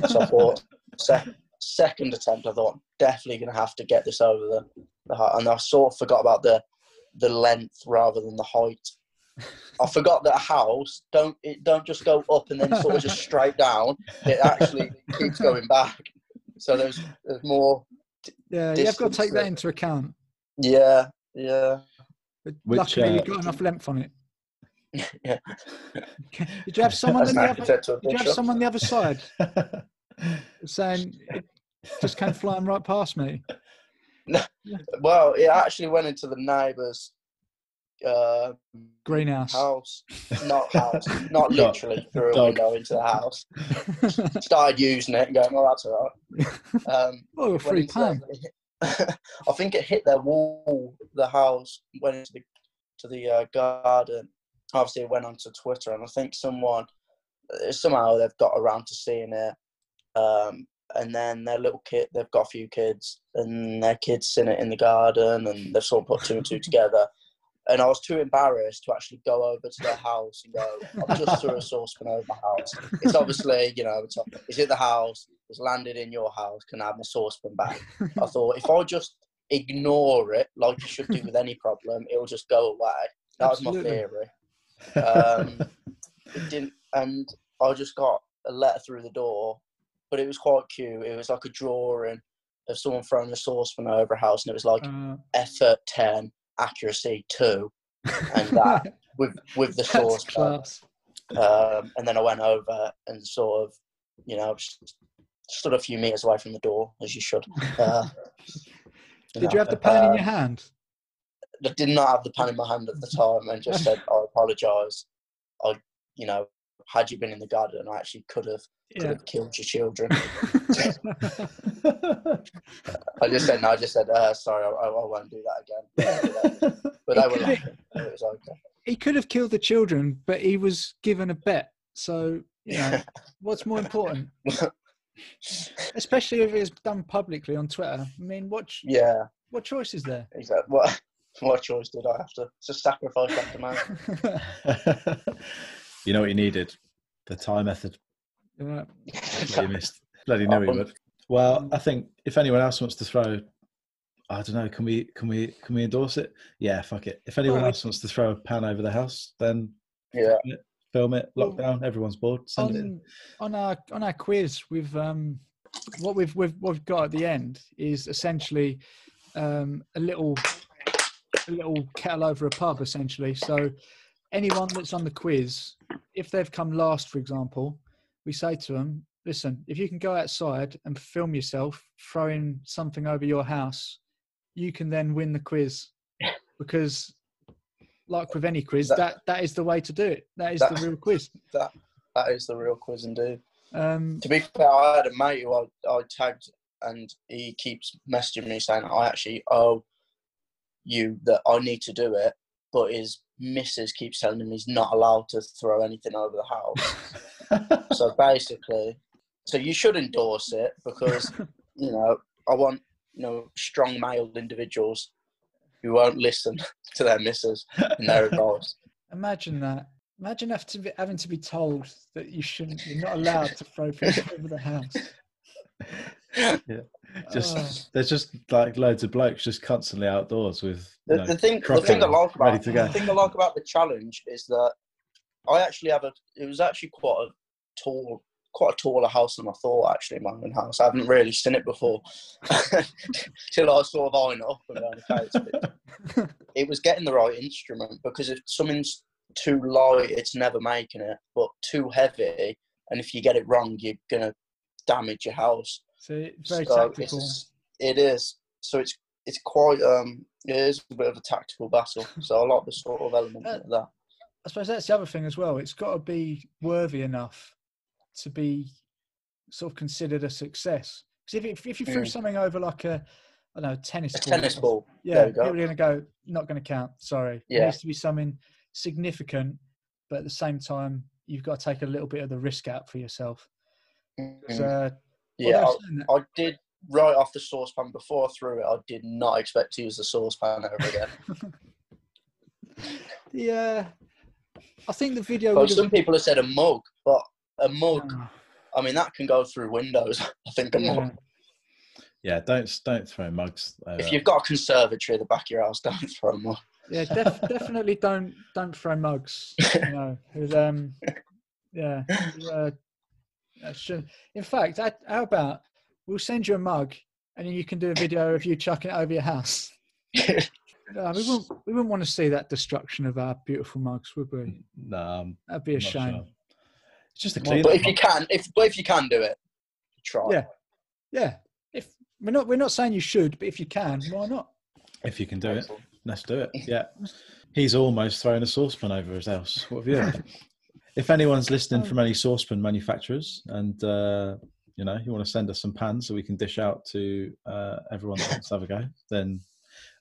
So I thought, se- second attempt, I thought definitely going to have to get this over the, the and I sort of forgot about the the length rather than the height. I forgot that a house don't it don't just go up and then sort of just straight down. It actually keeps going back. So there's there's more. Yeah, you have got to distance take that into account. Yeah, yeah. But Which, luckily, uh, you got enough length on it. Yeah. Did you have someone on the other? architect to a Did you have picture. someone on the other side saying just came flying right past me? Well, it actually went into the neighbour's uh, Greenhouse. house, not house, not literally through a window into the house. Started using it and going, "Oh, that's all right." Um, oh, a free into pan. the- I think it hit their wall. The house went into the to the uh, garden. Obviously, it went onto Twitter, and I think someone uh, somehow they've got around to seeing it. Um, and then their little kid, they've got a few kids, and their kids seen it in the garden, and they've sort of put two and two together. And I was too embarrassed to actually go over to their house and go, I've just threw a saucepan over my house. It's obviously, you know, it's, it's in the house, it's landed in your house, can I have my saucepan back? I thought if I just ignore it like you should do with any problem, it'll just go away. That was my theory. Um, it didn't, and I just got a letter through the door, but it was quite cute. It was like a drawing of someone throwing a saucepan over a house, and it was like Uh, effort ten, accuracy two, and that with with the saucepan. Um, and then I went over and sort of, you know, stood a few meters away from the door, as you should. Uh, Did you have the pan in uh, your hand? I did not have the pan in my hand at the time and just said, I apologise. I, you know, had you been in the garden, I actually could have could Yeah. have killed your children. I just said, no, I just said, uh, sorry, I, I won't do that again. But they were laughing. It was okay. he could have killed the children, but he was given a bet. So, you know, what's more important? Especially if it's done publicly on Twitter. I mean, what ch- yeah, what choice is there? exactly. What, what choice did I have to? A sacrifice to make. You know what you needed? The time method. Yeah. you missed. Bloody knew he would. Well, I think if anyone else wants to throw, I don't know. Can we? Can we? Can we endorse it? Yeah, fuck it. If anyone else wants to throw a pan over the house, then Yeah. film it. Well, Lockdown. Everyone's bored. Send it. In. on, on our on our quiz, we've um, what we've, we've what we've got at the end is essentially um, a little a little kettle over a pub, essentially. So anyone that's on the quiz, if they've come last, for example, we say to them, "Listen, if you can go outside and film yourself throwing something over your house, you can then win the quiz." Because, like with any quiz, That- that that is the way to do it. That is that- the real quiz. That that is the real quiz indeed. Um, To be fair, I had a mate who I, I tagged, and he keeps messaging me saying I actually owe you that I need to do it, but his missus keeps telling him he's not allowed to throw anything over the house. so basically, so you should endorse it because you know I want you know strong male individuals who won't listen to their missus and their advice. Imagine that. Imagine to be, having to be told that you shouldn't, you're not allowed to throw things over the house. Just Oh. there's just like loads of blokes just constantly outdoors with The, know, the thing, the thing I like about the thing I like about the challenge is that I actually have a. It was actually quite a tall, quite a taller house than I thought. Actually, my own house. I haven't really seen it before till I sort of eyeing up and going, okay, it's a bit- It was getting the right instrument because if something's too light, it's never making it, but too heavy, and if you get it wrong, you're gonna damage your house. So it's very So it's tactical. just- it is. So it's it's quite um it is a bit of a tactical battle. So I like the sort of element Uh, of that. I suppose that's the other thing as well. It's got to be worthy enough to be sort of considered a success. Because if, if you threw Mm. something over like a, I don't know, tennis A ball, tennis ball. yeah, there you go. people are going to go, not going to count. Sorry. It Yeah. needs to be something significant, but at the same time, you've got to take a little bit of the risk out for yourself. Mm. uh, yeah, I, I did right off the saucepan before I threw it. I did not expect to use the saucepan ever again. Yeah, I think the video. well, would have- some people have said a mug, but a mug. Ah, I mean, that can go through windows. I think a yeah. mug. Yeah, don't don't throw mugs. Uh, If you've got a conservatory at the back of your house, don't throw them. Yeah, def- definitely don't don't throw mugs. You know, 'cause, um, yeah. Uh, that should- in fact, I, how about we'll send you a mug, and then you can do a video of you chucking it over your house. No, uh, we wouldn't. We wouldn't want to see that destruction of our beautiful mugs, would we? no, I'm That'd be a shame. sure. It's just a clean. but clean. if you can, if but if you can do it, try. Yeah. Yeah. If we're not, we're not saying you should, but if you can, why not? if you can do it, let's do it. Yeah, he's almost thrown a saucepan over his house. What have you? done? if anyone's listening from any saucepan manufacturers, and uh, you know you want to send us some pans so we can dish out to uh, everyone that wants to have a go, then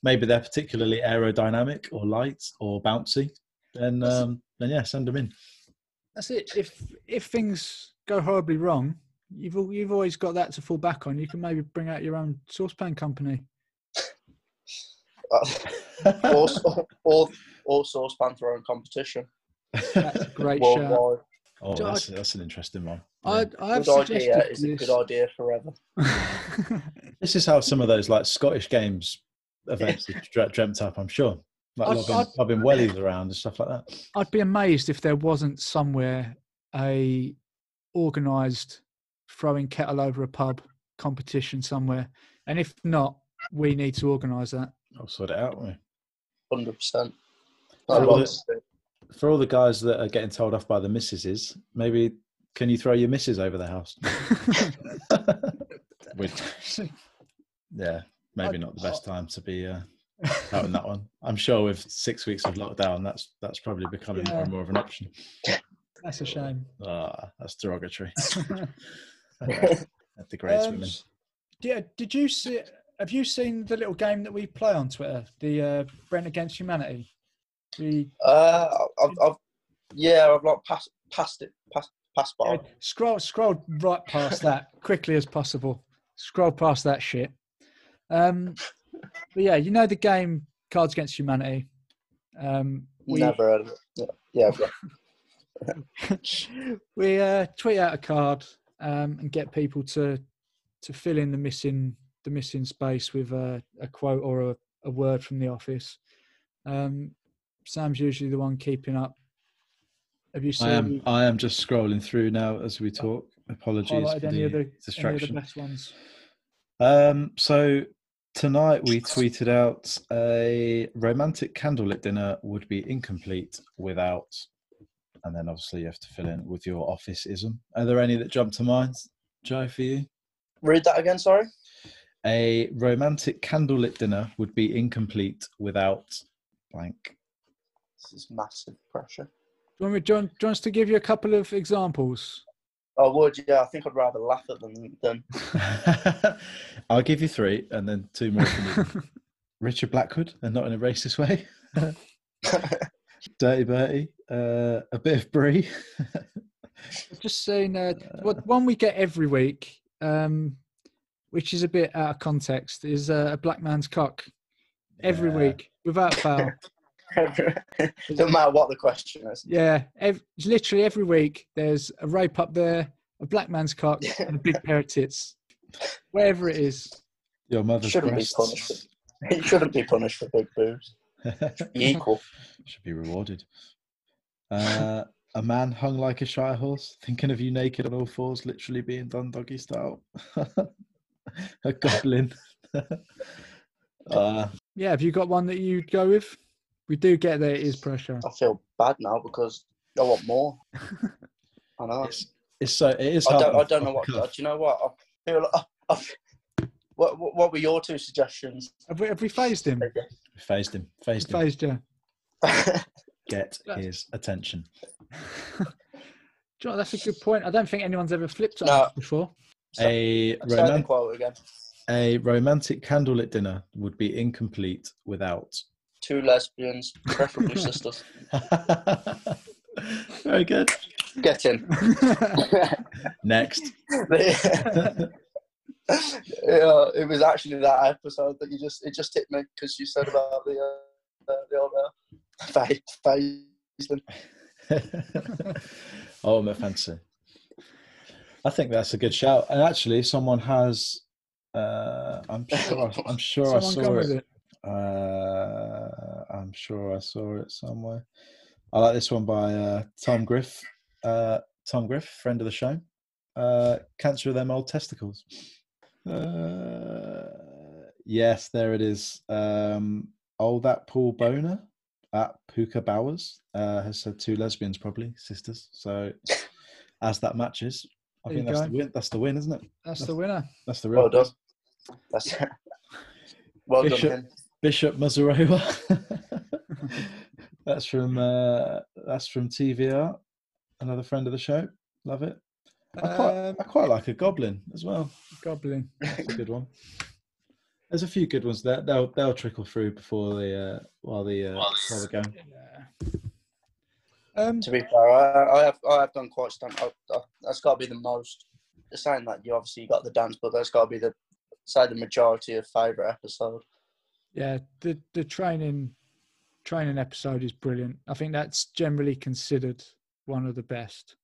maybe they're particularly aerodynamic or light or bouncy. Then um, then yeah, send them in. That's it. If if things go horribly wrong, you've you've always got that to fall back on. You can maybe bring out your own saucepan company. or, or or saucepan throwing competition That's a great shout. worldwide. Oh, So I- that's, that's an interesting one. I, I have Good idea suggested is a good idea forever. This is how some of those like Scottish games events are dreamt up. I'm sure, like I'd- lobbing, I'd- lobbing wellies around and stuff like that. I'd be amazed if there wasn't somewhere a organised throwing kettle over a pub competition somewhere, and if not, we need to organise that. I'll sort it out. won't Hundred percent. For all the- For all the guys that are getting told off by the missuses, maybe can you throw your missus over the house? Which, yeah, maybe not the best time to be uh, out in that one. I'm sure with six weeks of lockdown, that's that's probably becoming more and more of an option. That's a shame. Ah, that's derogatory. that degrades Um, women. Yeah, did you see? Have you seen the little game that we play on Twitter, the uh, Brent Against Humanity? Uh, I've, I've, yeah, I've like passed passed it, passed passed by. Yeah, scroll scroll right past that quickly as possible. Scroll past that shit. Um, but yeah, you know the game Cards Against Humanity. Um, we Never heard of it. Yeah, yeah we uh, tweet out a card um, and get people to to fill in the missing the missing space with a, a quote or a, a word from the office. Um, Sam's usually the one keeping up. Have you seen? I am I am just scrolling through now as we talk. Apologies for any the of the any of the distraction. best ones? Um, so tonight we tweeted out a romantic candlelit dinner would be incomplete without, and then obviously you have to fill in with your office ism. Are there any that jump to mind, Joe, for you? Read that again. Sorry. A romantic candlelit dinner would be incomplete without blank. This is massive pressure. Do you want me, do you do you want us to give you a couple of examples? I would. Yeah, I think I'd rather laugh at them than. I'll give you three, and then two more. From you. Richard Blackwood, and not in a racist way. Dirty Bertie, uh, a bit of brie. Just saying, uh, what one we get every week, um, which is a bit out of context, is uh, a black man's cock every Yeah. week without fail. Doesn't matter what the question is. yeah, ev- literally every week. There's a rope up there, a black man's cock, and a big pair of tits, wherever it is. Your mother's Shouldn't be breasts punished. He shouldn't be punished for big boobs. Be equal. should be rewarded. Uh, a man hung like a shy horse, thinking of you naked on all fours, literally being done doggy style. a goblin. uh, Yeah, have you got one that you'd go with? We do get that it is pressure. I feel bad now because I want more. I know. it's, it's so it is. I hard don't. I don't know what. Do you know what? I feel. Like, I, what, what What were your two suggestions? Have we, have we phased him? Phased him. Phased him. Phased you. Get his attention. Do you know, that's a good point. I don't think anyone's ever flipped on No. us before. A Say the quote again. A romantic candlelit dinner would be incomplete without. Two lesbians, preferably sisters. Very good. Get in. Next. yeah, it was actually that episode that you just it just hit me because you said about the uh, the old uh, face face. Ultimate fantasy. I think that's a good shout. And actually, someone has Uh, I'm sure. I'm sure I saw it. it. Uh, I'm sure I saw it somewhere. I like this one by uh, Tom Griff. Uh, Tom Griff, friend of the show. Uh, cancer of them old testicles. Uh, yes, there it is. Um, old that Paul Boner at Puka Bowers uh, has said two lesbians, probably sisters. So as that matches, I There think that's go. the win. That's the win, isn't it? That's the winner. That's the real. Well done. That's well Bishop. done. Him. Bishop Mazarewa. that's from uh, that's from TVR, another friend of the show. Love it. I quite, Um, I quite like a goblin as well. Goblin. That's a good one. There's a few good ones there. They'll they'll trickle through before the uh, while the uh, while they're going. Yeah. Um, To be fair, I, I have I have done quite stand. I, I, that's got to be the most. Saying that you obviously got the dance, but that's got to be the say the majority of favourite episode. Yeah, the the training training episode is brilliant. I think that's generally considered one of the best.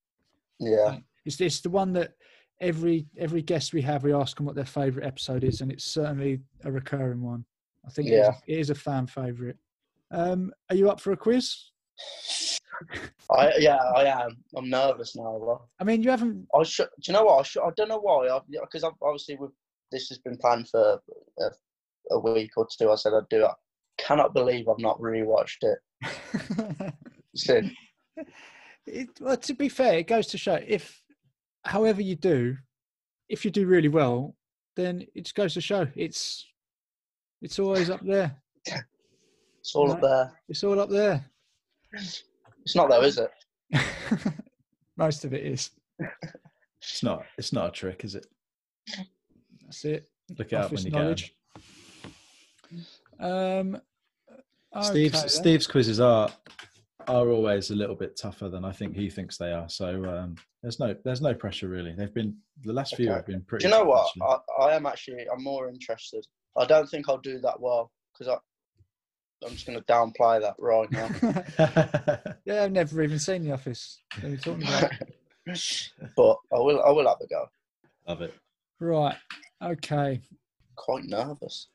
Yeah, It's it's the one that every every guest we have we ask them what their favorite episode is, and it's certainly a recurring one. I think it, is, Yeah. it is a fan favorite. Um, are you up for a quiz? I yeah I am. I'm nervous now. Though. I mean, you haven't. I should. Do you know what? I, should, I don't know why. Because obviously with this has been planned for a, a week or two. I said I'd do it. Cannot believe I've not rewatched it since. it, well, to be fair, it goes to show if, however you do, if you do really well, then it just goes to show it's it's always up there. It's all up there. It's all up there. It's not though, is it? Most of it is. It's not it's not a trick, is it? That's it. Look out Office when you get 'em. knowledge. Um, Steve's okay then. Steve's quizzes are are always a little bit tougher than I think he thinks they are. So um, there's no there's no pressure really. They've been the last few Okay. have been pretty. Do you know what? I, I am actually. I'm more interested. I don't think I'll do that well because I. I'm just going to downplay that right now. yeah, I've never even seen The Office. What are you talking about? but I will. I will have a go. Love it. right. Okay. Quite nervous.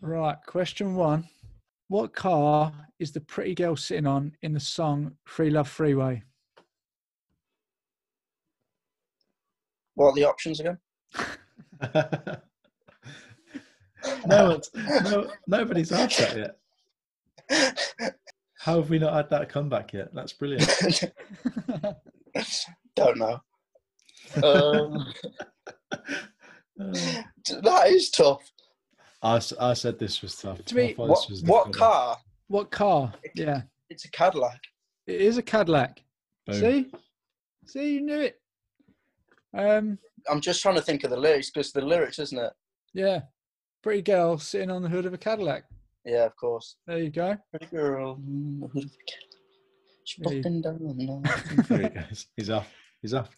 Right. Question one. What car is the pretty girl sitting on in the song Free Love Freeway? What are the options again? no one's no nobody's asked that yet. How have we not had that comeback yet? That's brilliant. don't know. Um, Uh, that is tough. I, s- I said this was tough. To me, What, this was what car? what car? Yeah. It's a Cadillac. It is a Cadillac. Boom. See? See, you knew it. Um, I'm just trying to think of the lyrics because the lyrics, isn't it? yeah. Pretty girl sitting on the hood of a Cadillac. Yeah, of course. There you go. Pretty girl. who's the Cadillac? She's Yeah, you- down There he goes. He's off. He's off.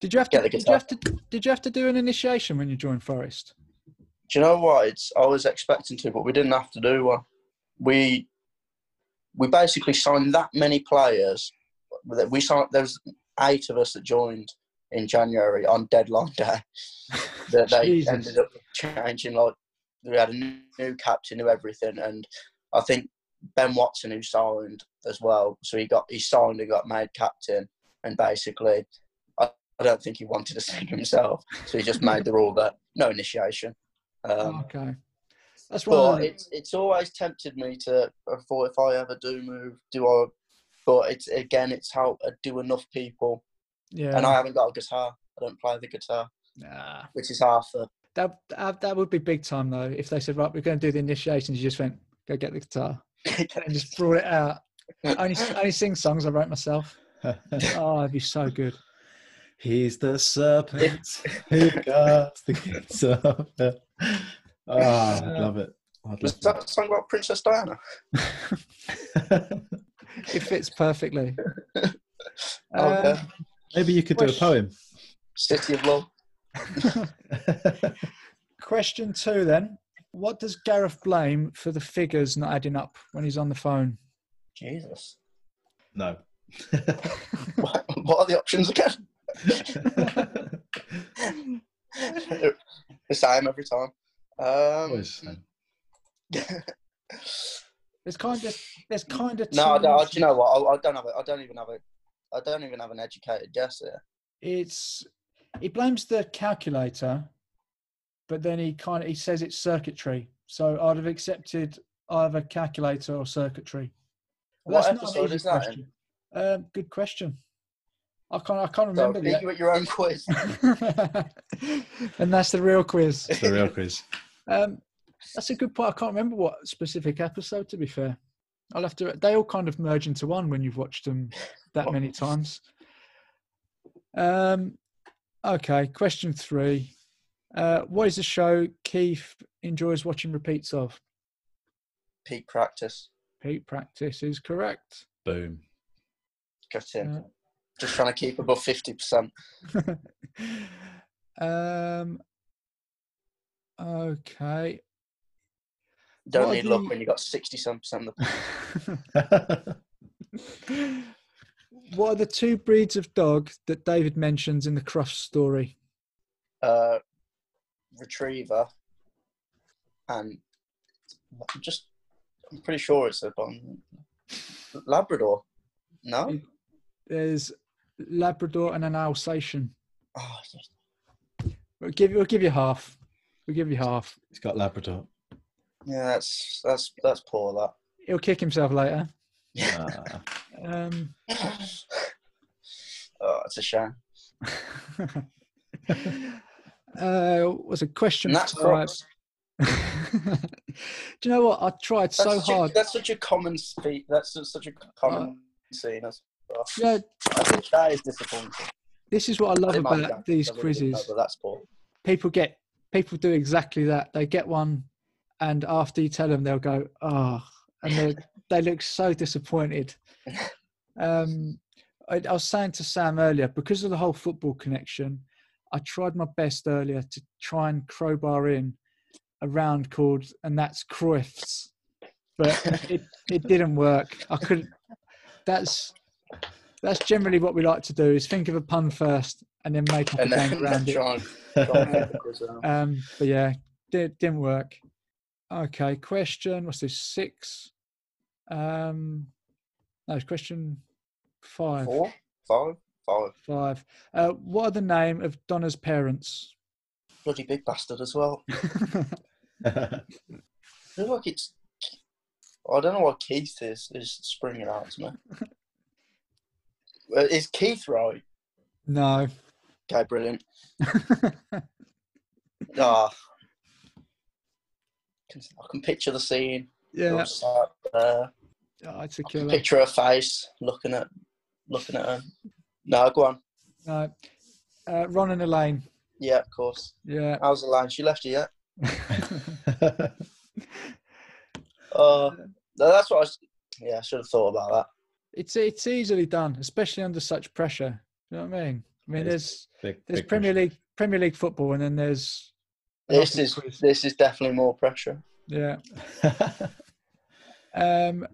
Did you have to? Did you have to? Did you have to do an initiation when you joined Forest? Do you know what? It's I was expecting to, but we didn't have to do one. We we basically signed that many players. that We signed. There was eight of us that joined in January on deadline day. That they ended up changing. Like we had a new, new captain, new everything, and I think Ben Watson who signed as well. So he got he signed and got made captain, and basically. I, I don't think he wanted to sing himself, so he just made the rule that no initiation. Um, okay, that's one. of but the- it's it's always tempted me to. I thought if I ever do move, do I? But it's again, it's how I do enough people, yeah. and I haven't got a guitar. I don't play the guitar, Nah. which is half the. That, that that would be big time though. If they said, right, we're going to do the initiations, you just went, go get the guitar, and just brought it out. only only sing songs I wrote myself. Oh, it'd be so good. He's the serpent who guards the gates of hell. Oh, I'd love it. I'd Was love that a song about Princess Diana? it. It fits perfectly. Oh, Um, yeah. Maybe you could do a poem. City of Love. Question two then. What does Gareth blame for the figures not adding up when he's on the phone? Jesus. no. What, what are the options again? It's same every time. Um, Always the same. There's kind of there's kind of no, I don't, I- do you know what? I, I don't have it. I don't even have it. I don't even have an educated guess here. it's he blames the calculator, but then he kind of he says it's circuitry. So I'd have accepted either calculator or circuitry. But What that's not an episode easy is that in? question. Um, good question. I can't I can't So, remember beat you at your own quiz. and that's the real quiz. It's the real quiz. Um, that's a good point. I can't remember what specific episode. To be fair, I'll have to. They all kind of merge into one when you've watched them that many times. Um, okay. Question three. Uh, what is a show Keith enjoys watching repeats of? Peak practice. Peak practice is correct. Boom. Got in. Uh, Just trying to keep above fifty percent. um. Okay. Don't What need luck the- when you've got sixty-seven percent of the. what are the two breeds of dog that David mentions in the Cross story? Uh, retriever. And I'm just, I'm pretty sure it's a um, Labrador. No. There's Labrador and an Alsatian. Oh, yes. We'll give, we'll give you half. We'll give you half. He's got Labrador. yeah, that's that's that's poor. That. He'll kick himself later. Yeah. Um, oh, it's a shame. uh, was a question And that's five. Crocs. Do you know what? I tried That's so such a- hard. Uh, that's such a common feat. That's such- such a common scene. As know, I think that is disappointing. this is what I love didn't about these I really didn't know, quizzes. people get people do exactly that. They get one, and after you tell them, they'll go, "Oh," and they they look so disappointed. Um, I, I was saying to Sam earlier because of the whole football connection. I tried my best earlier to try and crowbar in a round called, and that's Cruyff's, but it it didn't work. I couldn't. That's that's generally what we like to do: is think of a pun first and then make up a And game then around it. try and, try and make the quiz around. Um, but yeah, did, didn't work. Okay, question. What's this? Six. Um, no, it's question five. Four, five, five. Five. Uh, what are the name of Donna's parents? Bloody big bastard as well. I feel like it's. I don't know what Keith is is springing out to me. Uh, is Keith right? no. Okay, brilliant. Ah, I can picture the scene. yeah, sat there. oh, it's a I can killer. picture her face looking at looking at her. No, go on. No. Uh, Ron and Elaine. Yeah, of course. Yeah. How's the line? She left you yet? Uh, no, that's what I. Was, yeah, I should have thought about that. It's it's easily done, especially under such pressure. You know what I mean? I mean, It is. there's Big, there's big Premier pressure. League Premier League football, and then there's This is quiz. this is definitely more pressure. yeah. Um,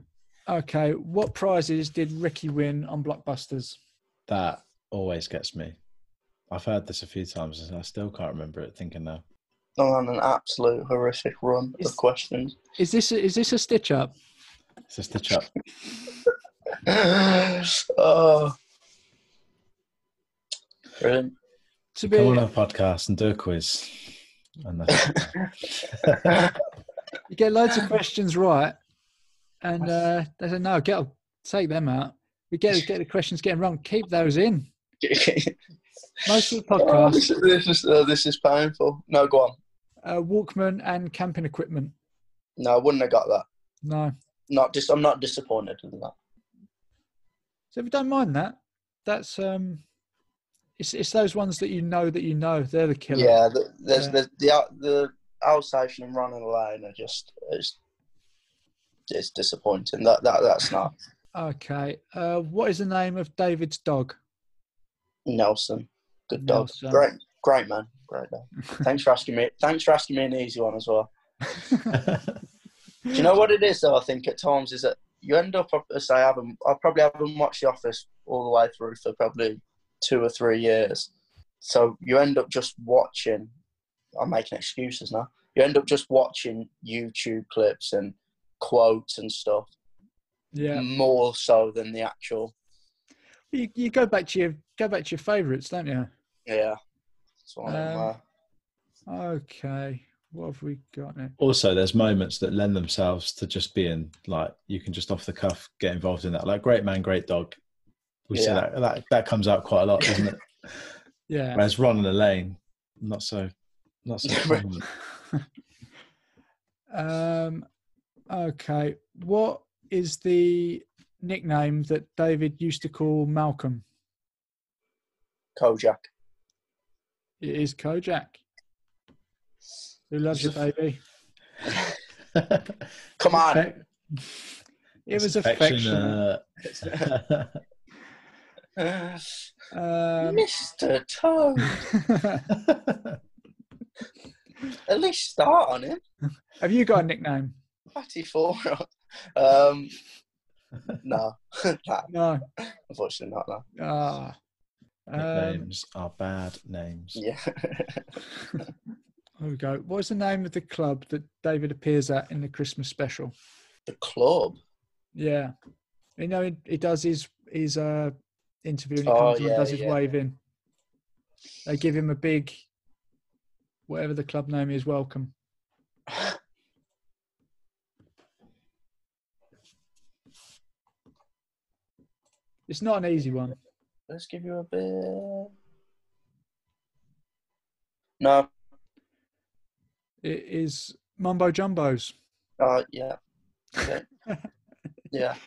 okay, what prizes did Ricky win on Blockbusters? that always gets me. I've heard this a few times and I still can't remember it. Thinking now, I'm on an absolute horrific run Is- of questions. Is this a, is this a stitch up? it's just a chop. oh, brilliant. To be Come on a podcast and do a quiz. And you get loads of questions right, and uh, they say no, get take them out. We get get the questions getting wrong. Keep those in. Most of the Oh, podcast, this, is- this is uh, this is painful. No, go on. uh, Walkman and camping equipment. No, I wouldn't have got that. No, Not dis- I'm not disappointed in that. So if you don't mind that, that's um, it's it's those ones that you know that you know they're the killer. Yeah, the, there's Yeah. the the out- the Alsatian and running line are just it's, it's disappointing. That that that's not Okay. Uh, what is the name of David's dog? Nelson. Good dog. Nelson. Great, great man. Great dog. Thanks for asking me. Thanks for asking me an easy one as well. Do you know what it is though? I think at times is that you end up. Say I haven't. I probably haven't watched The Office all the way through for probably two or three years. So you end up just watching I'm making excuses now. You end up just watching YouTube clips and quotes and stuff Yeah. more so than the actual. You, you go back to your go back to your favourites, don't you? Yeah. That's one of them, Um, Okay. What have we got now? Also, there's moments that lend themselves to just being like you can just off the cuff get involved in that. Like great man, great dog. We see that that that comes out quite a lot, doesn't it? Yeah. Whereas Ron and Elaine, not so, not so. Um, okay. What is the nickname that David used to call Malcolm? Kojak. It is Kojak. Who loves you, baby? Come on. It was affection, affectionate. uh, Um, Mr. Toad. At least start on him. have you got a nickname? Fatty four. um, no, no, No. unfortunately not. No. Ah. Um, nicknames are bad names. Yeah. Here we go. What's the name of the club that David appears at in the Christmas special? the club. Yeah, you know he, he does his his uh interview and he Oh, comes on and does his yeah. waving. They give him a big, whatever the club name is, welcome. It's not an easy one. Let's give you a bit. No. It is Mumbo Jumbos. Uh, yeah. Okay. yeah.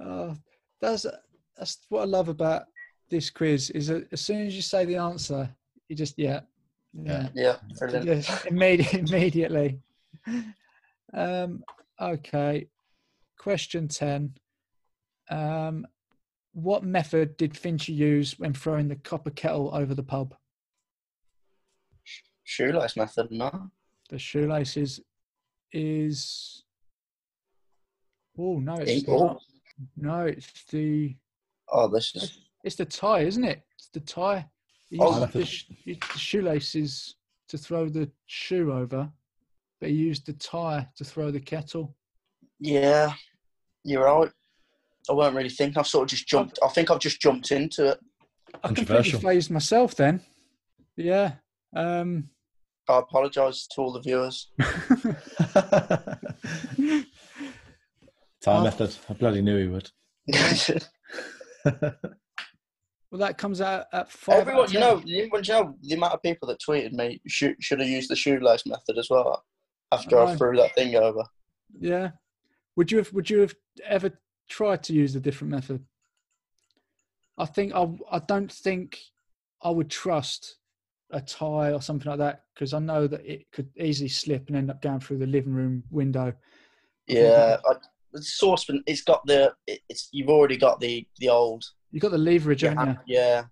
Oh, that's that's what I love about this quiz is that as soon as you say the answer, you just yeah, yeah, Yeah. Brilliant. Yes, immediately. immediately. Um, okay. Question 10. Um, what method did Finchy use when throwing the copper kettle over the pub? Shoelace method, no? The shoelaces is. Oh, no, it's not. No, it's the. Oh, this is. It's the tie, isn't it? It's the tie. He Oh, used the, sh- the shoelaces to throw the shoe over, but he used the tie to throw the kettle. Yeah. You're right. I won't really think. I've sort of just jumped. I think I've just jumped into it. I completely Controversial. phased myself then. Yeah. Um, I apologise to all the viewers. Time Oh. method. I bloody knew he would. well, that comes out at five. Everyone, you know, you you know the amount of people that tweeted me should should have used the shoelace method as well after I Right. threw that thing over. Yeah. Would you have? Would you have ever tried to use a different method? I think I. I don't think I would trust a tie or something like that because I know that it could easily slip and end up going through the living room window. Yeah, I, the saucepan. It's got the. It's you've already got the the old—you've got the leverage, Yeah. haven't yeah.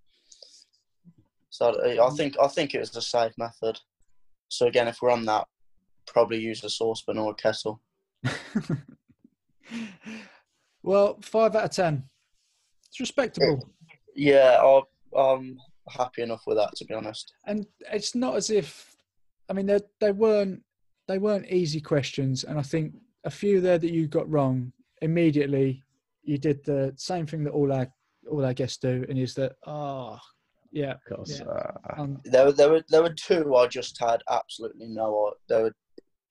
So I think I think it was a safe method. So again, if we're on that, probably use a saucepan or a kettle. well, five out of ten. It's respectable. Yeah, I, I'm um, happy enough with that to be honest. and it's not as if I mean they they weren't they weren't easy questions, and I think a few there that you got wrong immediately. You did the same thing that all our all our guests do, and is that oh yeah Of course. Yeah. uh, um, There were there were there were two I just had absolutely no. There were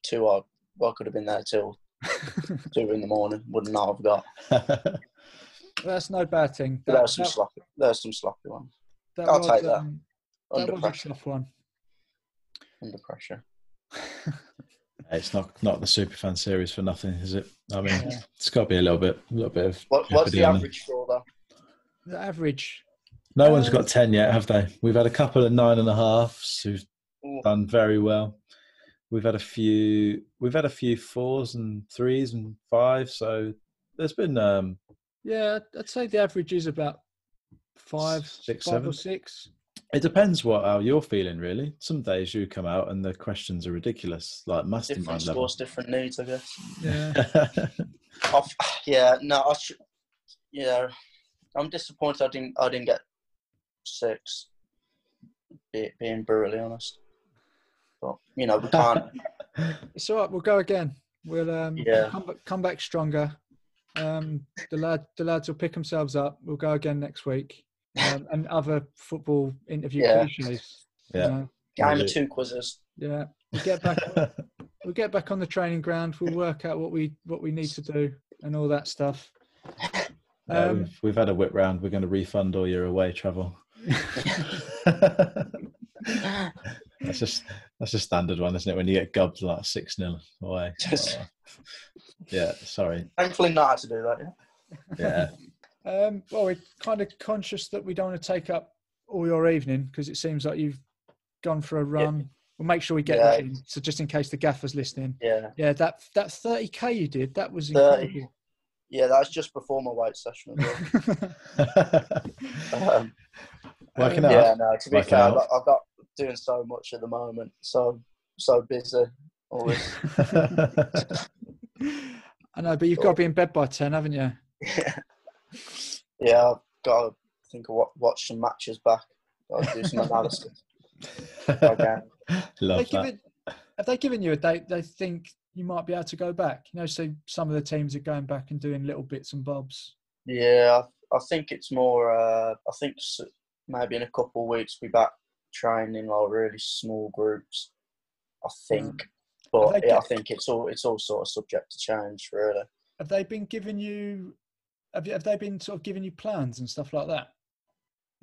two I well, I could have been there till two in the morning. Would not have got. that's no bad thing. But That, there's some that, sloppy. There's some sloppy ones. That I'll was, take that. um, that Under was a pressure. tough one. Under pressure. it's not not the super fan series for nothing, is it? I mean, Yeah. it's got to be a little bit, a little bit of. What, what's the average score though? The average. No one's Uh, got ten yet, have they? We've had a couple of nine and a halfs who've Ooh. done very well. We've had a few. We've had a few fours and threes and fives. So there's been um, Yeah, I'd say the average is about five, Six, five seven? or six. It depends what how you're feeling, really. Some days you come out and the questions are ridiculous, like must. Different mastermind level. scores, different needs, I guess. Yeah. I've, yeah, no, I should. Yeah, I'm disappointed. I didn't. I didn't get six. Be, being brutally honest. but you know we can't. It's all right. We'll go again. We'll um, Yeah. come, back, come back stronger. Um, the lad, the lads will pick themselves up. We'll go again next week. Um, and other football interview Yeah. cliches. you Yeah. know. Game of two quizzes. yeah. We'll get back. we'll get back on the training ground. We'll work out what we what we need to do and all that stuff. Yeah, Um, we've, we've had a whip round. We're going to refund all your away travel. that's just that's a standard one, isn't it? When you get gubbed like six 0 away. Just- Oh, yeah, sorry. Thankfully, not had to do that. Yeah. Yeah, Um, well, we're kind of conscious that we don't want to take up all your evening because it seems like you've gone for a run. We'll make sure we get that in. So just in case the gaffer's listening, Yeah, yeah, that that 30k you did that was 30. incredible. yeah. That was just before my weight session. Um, working Um, out. yeah, no. To be Working fair, I've got, I've got doing so much at the moment. So so busy. Always. I know, but you've got to be in bed by ten, haven't you? yeah, I've got to think of what watch some matches back. Got to do some analysis. Okay. Love They that. give have they given you a date? They think you might be able to go back. You know, so some of the teams are going back and doing little bits and bobs. Yeah, I, I think it's more. Uh, I think maybe in a couple of weeks we back training in like really small groups. I think, but they yeah, I think it's all it's all sort of subject to change, really. Have they been giving you? Have, you, have they been sort of giving you plans and stuff like that?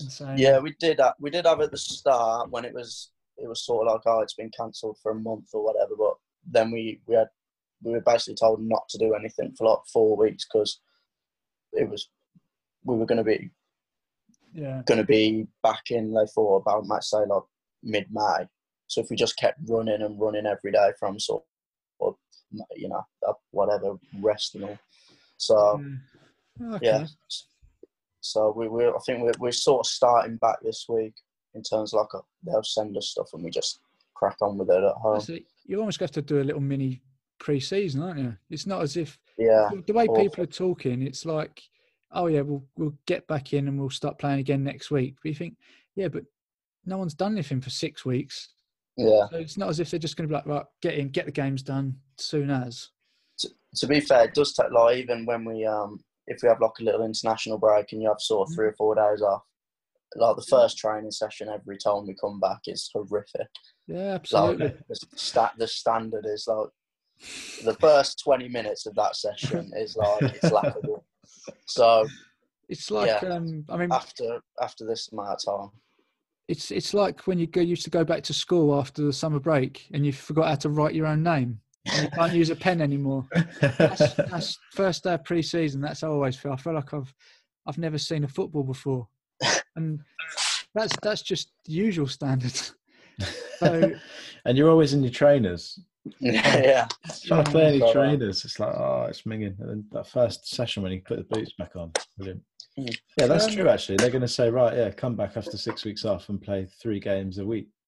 And saying, Yeah, we did. That. We did have at the start when it was it was sort of like oh it's been cancelled for a month or whatever. But then we we had we were basically told not to do anything for like four weeks because it was we were going to be yeah, going to be back in. They thought about might say like mid May. So if we just kept running and running every day from sort of you know uh, whatever resting all. So yeah. Okay. yeah. So we we I think we're we're sort of starting back this week in terms of like a, they'll send us stuff and we just crack on with it at home. So you almost have to do a little mini pre-season, aren't you? It's not as if Yeah, the way awful. people are talking. It's like, oh yeah, we'll we'll get back in and we'll start playing again next week. But you think, yeah, but no one's done anything for six weeks, yeah. so it's not as if they're just going to be like, right, get in, get the games done soon as. To be fair, it does take like even when we um if we have like a little international break and you have sort of three or four days off. Like the first training session every time we come back is horrific. Yeah, absolutely. Like the, sta- the standard is like the first twenty minutes of that session is like it's laughable. So It's like, yeah. um, I mean, after after this amount of time, it's it's like when you go used to go back to school after the summer break and you forgot how to write your own name. And you can't use a pen anymore. That's, that's first day of pre-season. That's how I always feel. I feel like I've I've never seen a football before, and that's that's just usual standard. So and you're always in your trainers. yeah, Trying to play any So, trainers, it's like, oh, it's minging. And then that first session when you put the boots back on, brilliant. Mm. Yeah, that's Um, true. Actually, they're going to say, right, yeah, come back after six weeks off and play three games a week for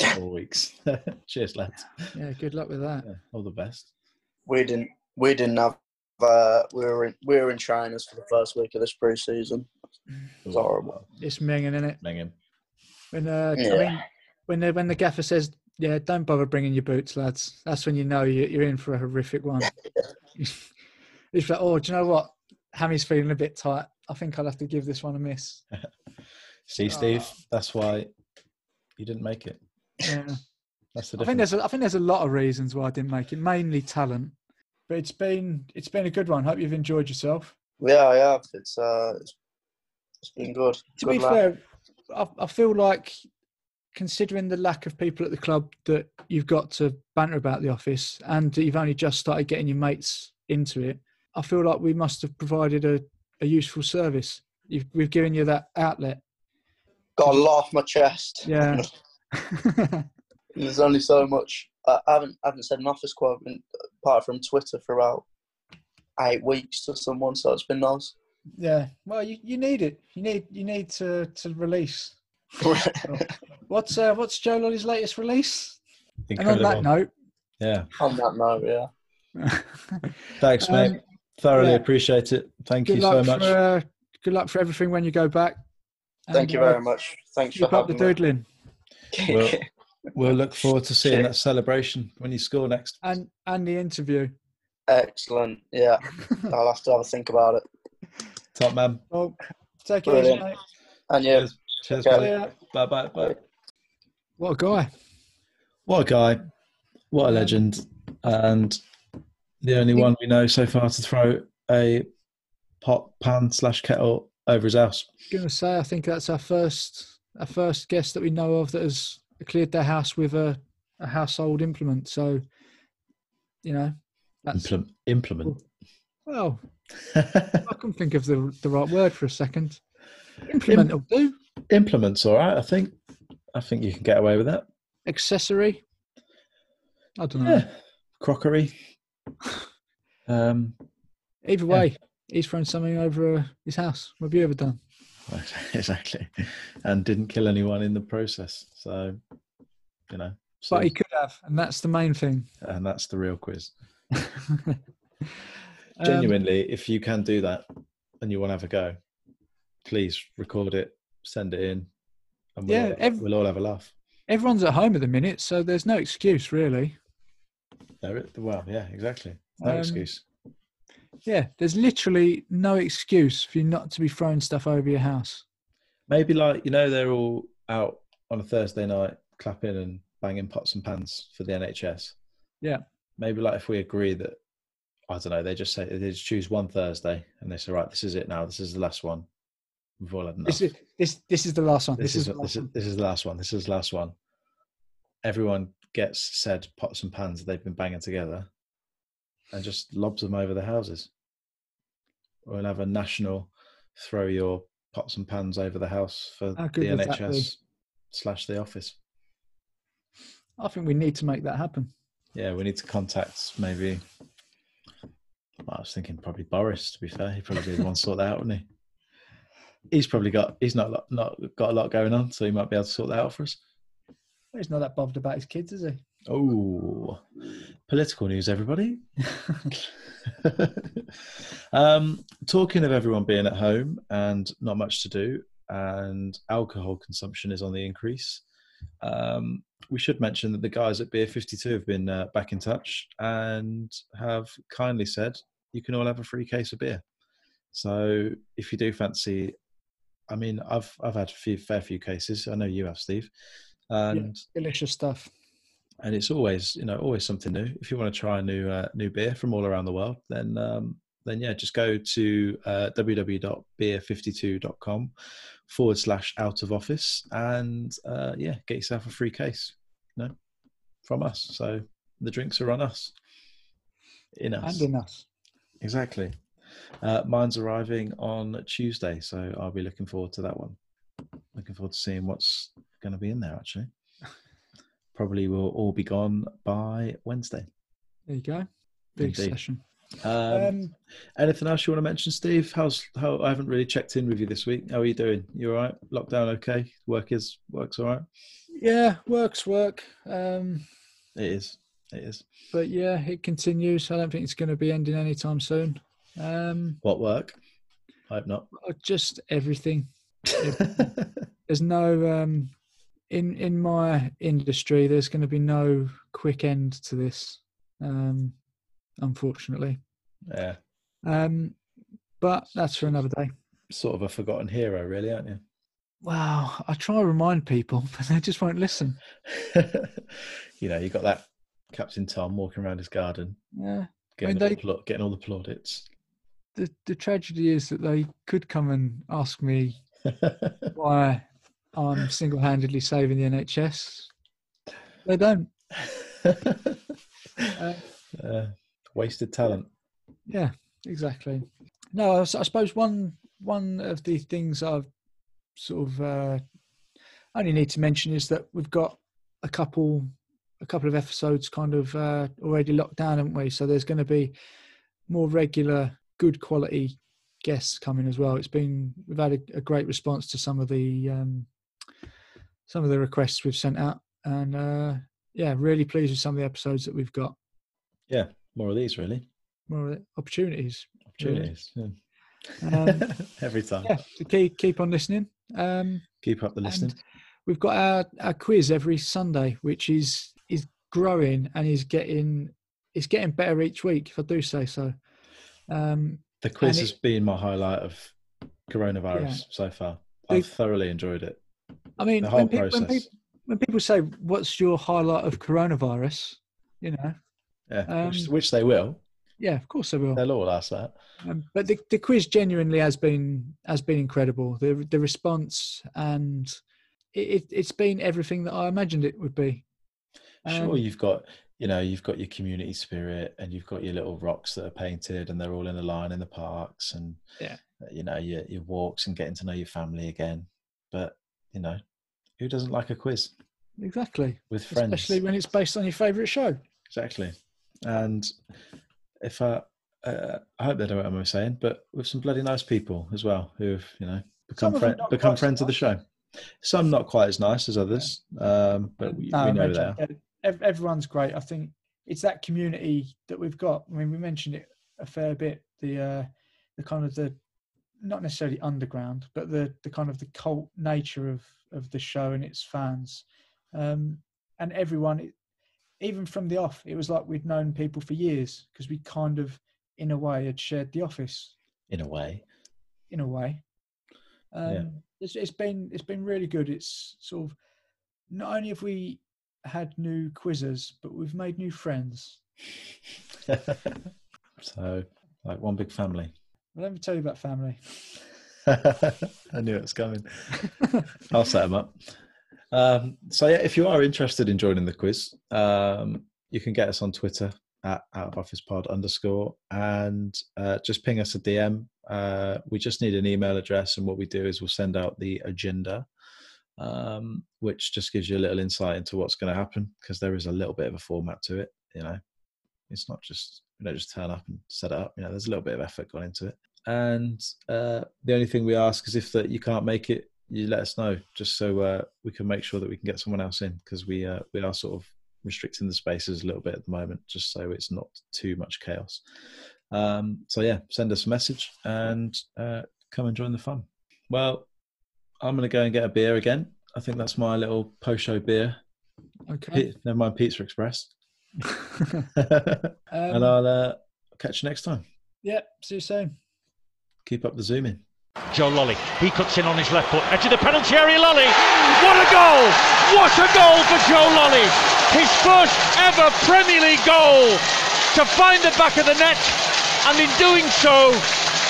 four weeks. Cheers, lads. yeah, good luck with that. Yeah, all the best. we didn't we didn't have uh, we were in we were in trainers for the first week of this pre-season. It was horrible. It's minging, isn't it? Minging. When uh, I Yeah. mean, when the, when the gaffer says, "Yeah, don't bother bringing your boots, lads," that's when you know you, you're in for a horrific one. it's like, oh, do you know what? Hammy's feeling a bit tight. I think I'll have to give this one a miss. See, Steve, Ah. that's why you didn't make it. Yeah. That's the I think there's a, I think there's a lot of reasons why I didn't make it. Mainly talent, but it's been it's been a good one. Hope you've enjoyed yourself. Yeah, yeah, it's uh, it's, it's been good. To good be laugh. fair, I, I feel like considering the lack of people at the club that you've got to banter about the office, and that you've only just started getting your mates into it, I feel like we must have provided a, a useful service. You've, we've given you that outlet. got a lot off my chest. Yeah. There's only so much. I I haven't I haven't said an office quote in- apart from Twitter for about eight weeks to someone, so it's been nice. yeah. Well, you, you need it. You need you need to to release. What's uh, what's Joe Lolley's latest release? And on that note, yeah. On that note, yeah. Thanks, mate. Um, Thoroughly yeah. appreciate it. Thank good you so much. for uh, good luck for everything when you go back. Thank And, you uh, very much. Thanks for Keep up the doodling. me. Doodling. Well, We'll look forward to seeing Cheers. that celebration when you score next. And and the interview. Excellent. Yeah, I'll have to have a think about it. Top man. Well, take it easy, mate. And yeah, Cheers, Cheers Okay. buddy. Yeah. Bye bye bye. What a guy. What a guy. What a legend. And the only one we know so far to throw a pot, pan slash kettle over his house. Going to say, I think that's our first our first guest that we know of that has cleared their house with a, a household implement. So, you know, that's Implem- implement. well. I can think of the the right word for a second. Implement will do. Implements, all right. I think. I think you can get away with that. Accessory. I don't know. Yeah. Crockery. Um, Either Yeah. way, he's thrown something over uh, his house. What have you ever done? exactly. And didn't kill anyone in the process. So, you know. But he could have, and that's the main thing. and that's the real quiz. Um, Genuinely, if you can do that and you want to have a go, please record it, send it in, and we'll, Yeah, all, ev- we'll all have a laugh. everyone's at home at the minute, so there's no excuse really. There it- Well, yeah, exactly. No Um, excuse. Yeah, there's literally no excuse for you not to be throwing stuff over your house. Maybe like you know they're all out on a Thursday night clapping and banging pots and pans for the NHS. Yeah. Maybe like if we agree that I don't know, they just say they just choose one Thursday and they say right, this is it now. This is the last one. We've all had enough. This is this this is the last one. this, This, is, is, the this last is one. this is the last one. This is the last one. Everyone gets said pots and pans that they've been banging together, and just lobs them over the houses. We'll have a national throw your pots and pans over the house for ah, the that be? NHS slash the office. I think we need to make that happen. Yeah, we need to contact maybe. I was thinking probably Boris. To be fair, he'd probably be the one to sort that out, wouldn't he? He's probably got he's not not got a lot going on, so he might be able to sort that out for us. He's not that bothered about his kids, is he? Oh, political news, everybody. um, talking of everyone being at home and not much to do, and alcohol consumption is on the increase. Um, we should mention that the guys at Beer 52 have been uh, back in touch and have kindly said you can all have a free case of beer. So if you do fancy, I mean, I've I've had a few, fair few cases. I know you have, Steve, and Delicious stuff. And it's always you know always something new. If you want to try a new uh, new beer from all around the world then um, then yeah just go to uh, www.beer52.com forward slash out of office and uh, yeah get yourself a free case you know from us. So the drinks are on us. In us. And in us. exactly. Uh, mine's arriving on tuesday so i'll be looking forward to that one. Looking forward to seeing what's going to be in there actually probably will all be gone by Wednesday. There you go. Big Indeed. session. Um, Um, anything else you want to mention, Steve? How's how? I haven't really checked in with you this week. How are you doing? You all right? Lockdown okay? Work is works all right. yeah, works work. Um, It is. It is. but yeah, it continues. I don't think it's going to be ending anytime soon. Um, What work? I hope not. just everything. There's no um, in in my industry. There's going to be no quick end to this, um, unfortunately. yeah. Um, but that's for another day. Sort of a forgotten hero, really, aren't you? Wow, I try to remind people, but they just won't listen. you know, you got that Captain Tom walking around his garden, Yeah, getting, mean, all, they- the getting all the plaudits. the the tragedy is that they could come and ask me why I'm single-handedly saving the NHS. They don't. Uh, Uh, wasted talent. yeah, exactly. No, I suppose one one of the things I've sort of uh, only need to mention is that we've got a couple a couple of episodes kind of uh, already locked down, haven't we? So there's going to be more regular, good quality guests coming as well. It's been we've had a, a great response to some of the um, some of the requests we've sent out, and uh, yeah, really pleased with some of the episodes that we've got. Yeah, more of these, really. More opportunities. really. Opportunities. yeah. Um, Every time. yeah, so keep keep on listening. Um, Keep up the listening. we've got our, our quiz every Sunday, which is is growing and is getting it's getting better each week, if I do say so. Um, The quiz And has it- been my highlight of coronavirus Yeah. so far. I've thoroughly enjoyed it. I mean, when, peop- when, when people say, "What's your highlight of coronavirus?" You know, Yeah, which, Um, which they will. yeah, of course I will. They'll all ask that. Um, but the, the quiz genuinely has been has been incredible. The the response and it, it it's been everything that I imagined it would be. Sure, Um, you've got you know you've got your community spirit, and you've got your little rocks that are painted, and they're all in a line in the parks, and Yeah. you know your your walks and getting to know your family again. But you know, who doesn't like a quiz exactly, with friends? especially when it's based on your favourite show. Exactly. And if I, uh, I hope they know what I'm saying, but with some bloody nice people as well who've, you know, become Some of them friend, become quite so friends of the show. Some not quite as nice as others, um, but we, No, we know that. yeah, everyone's great. I think it's that community that we've got. I mean, we mentioned it a fair bit. The uh, the kind of the not necessarily underground, but the the kind of the cult nature of of the show and its fans, um, and everyone. It, even from the off, it was like we'd known people for years because we kind of, in a way, had shared the office. In a way, In a way, um, Yeah. it's, it's been it's been really good. It's sort of not only have we had new quizzes, but we've made new friends. so like one big family. Well, let me tell you about family. I knew it was coming. I'll set them up. Um, so yeah, if you are interested in joining the quiz, um, you can get us on Twitter at out of office pod underscore and uh, just ping us a DM. Uh, we just need an email address, and what we do is we'll send out the agenda, um, which just gives you a little insight into what's going to happen because there is a little bit of a format to it. You know, it's not just you know just turn up and set it up. You know, there's a little bit of effort gone into it. And uh, the only thing we ask is if that you can't make it, you let us know, just so uh, we can make sure that we can get someone else in because we uh, we are sort of restricting the spaces a little bit at the moment, just so it's not too much chaos. Um, so yeah, send us a message and uh, come and join the fun. Well, I'm going to go and get a beer again. I think that's my little post-show beer. Okay. Pi- Never mind Pizza Express. Um, and I'll uh, catch you next time. yeah. See you soon. Keep up the zooming. Joe Lolley. He cuts in on his left foot. Edge of the penalty area, Lolley. What a goal! What a goal for Joe Lolley! His first ever Premier League goal to find the back of the net and in doing so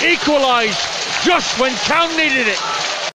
equalise just when Town needed it.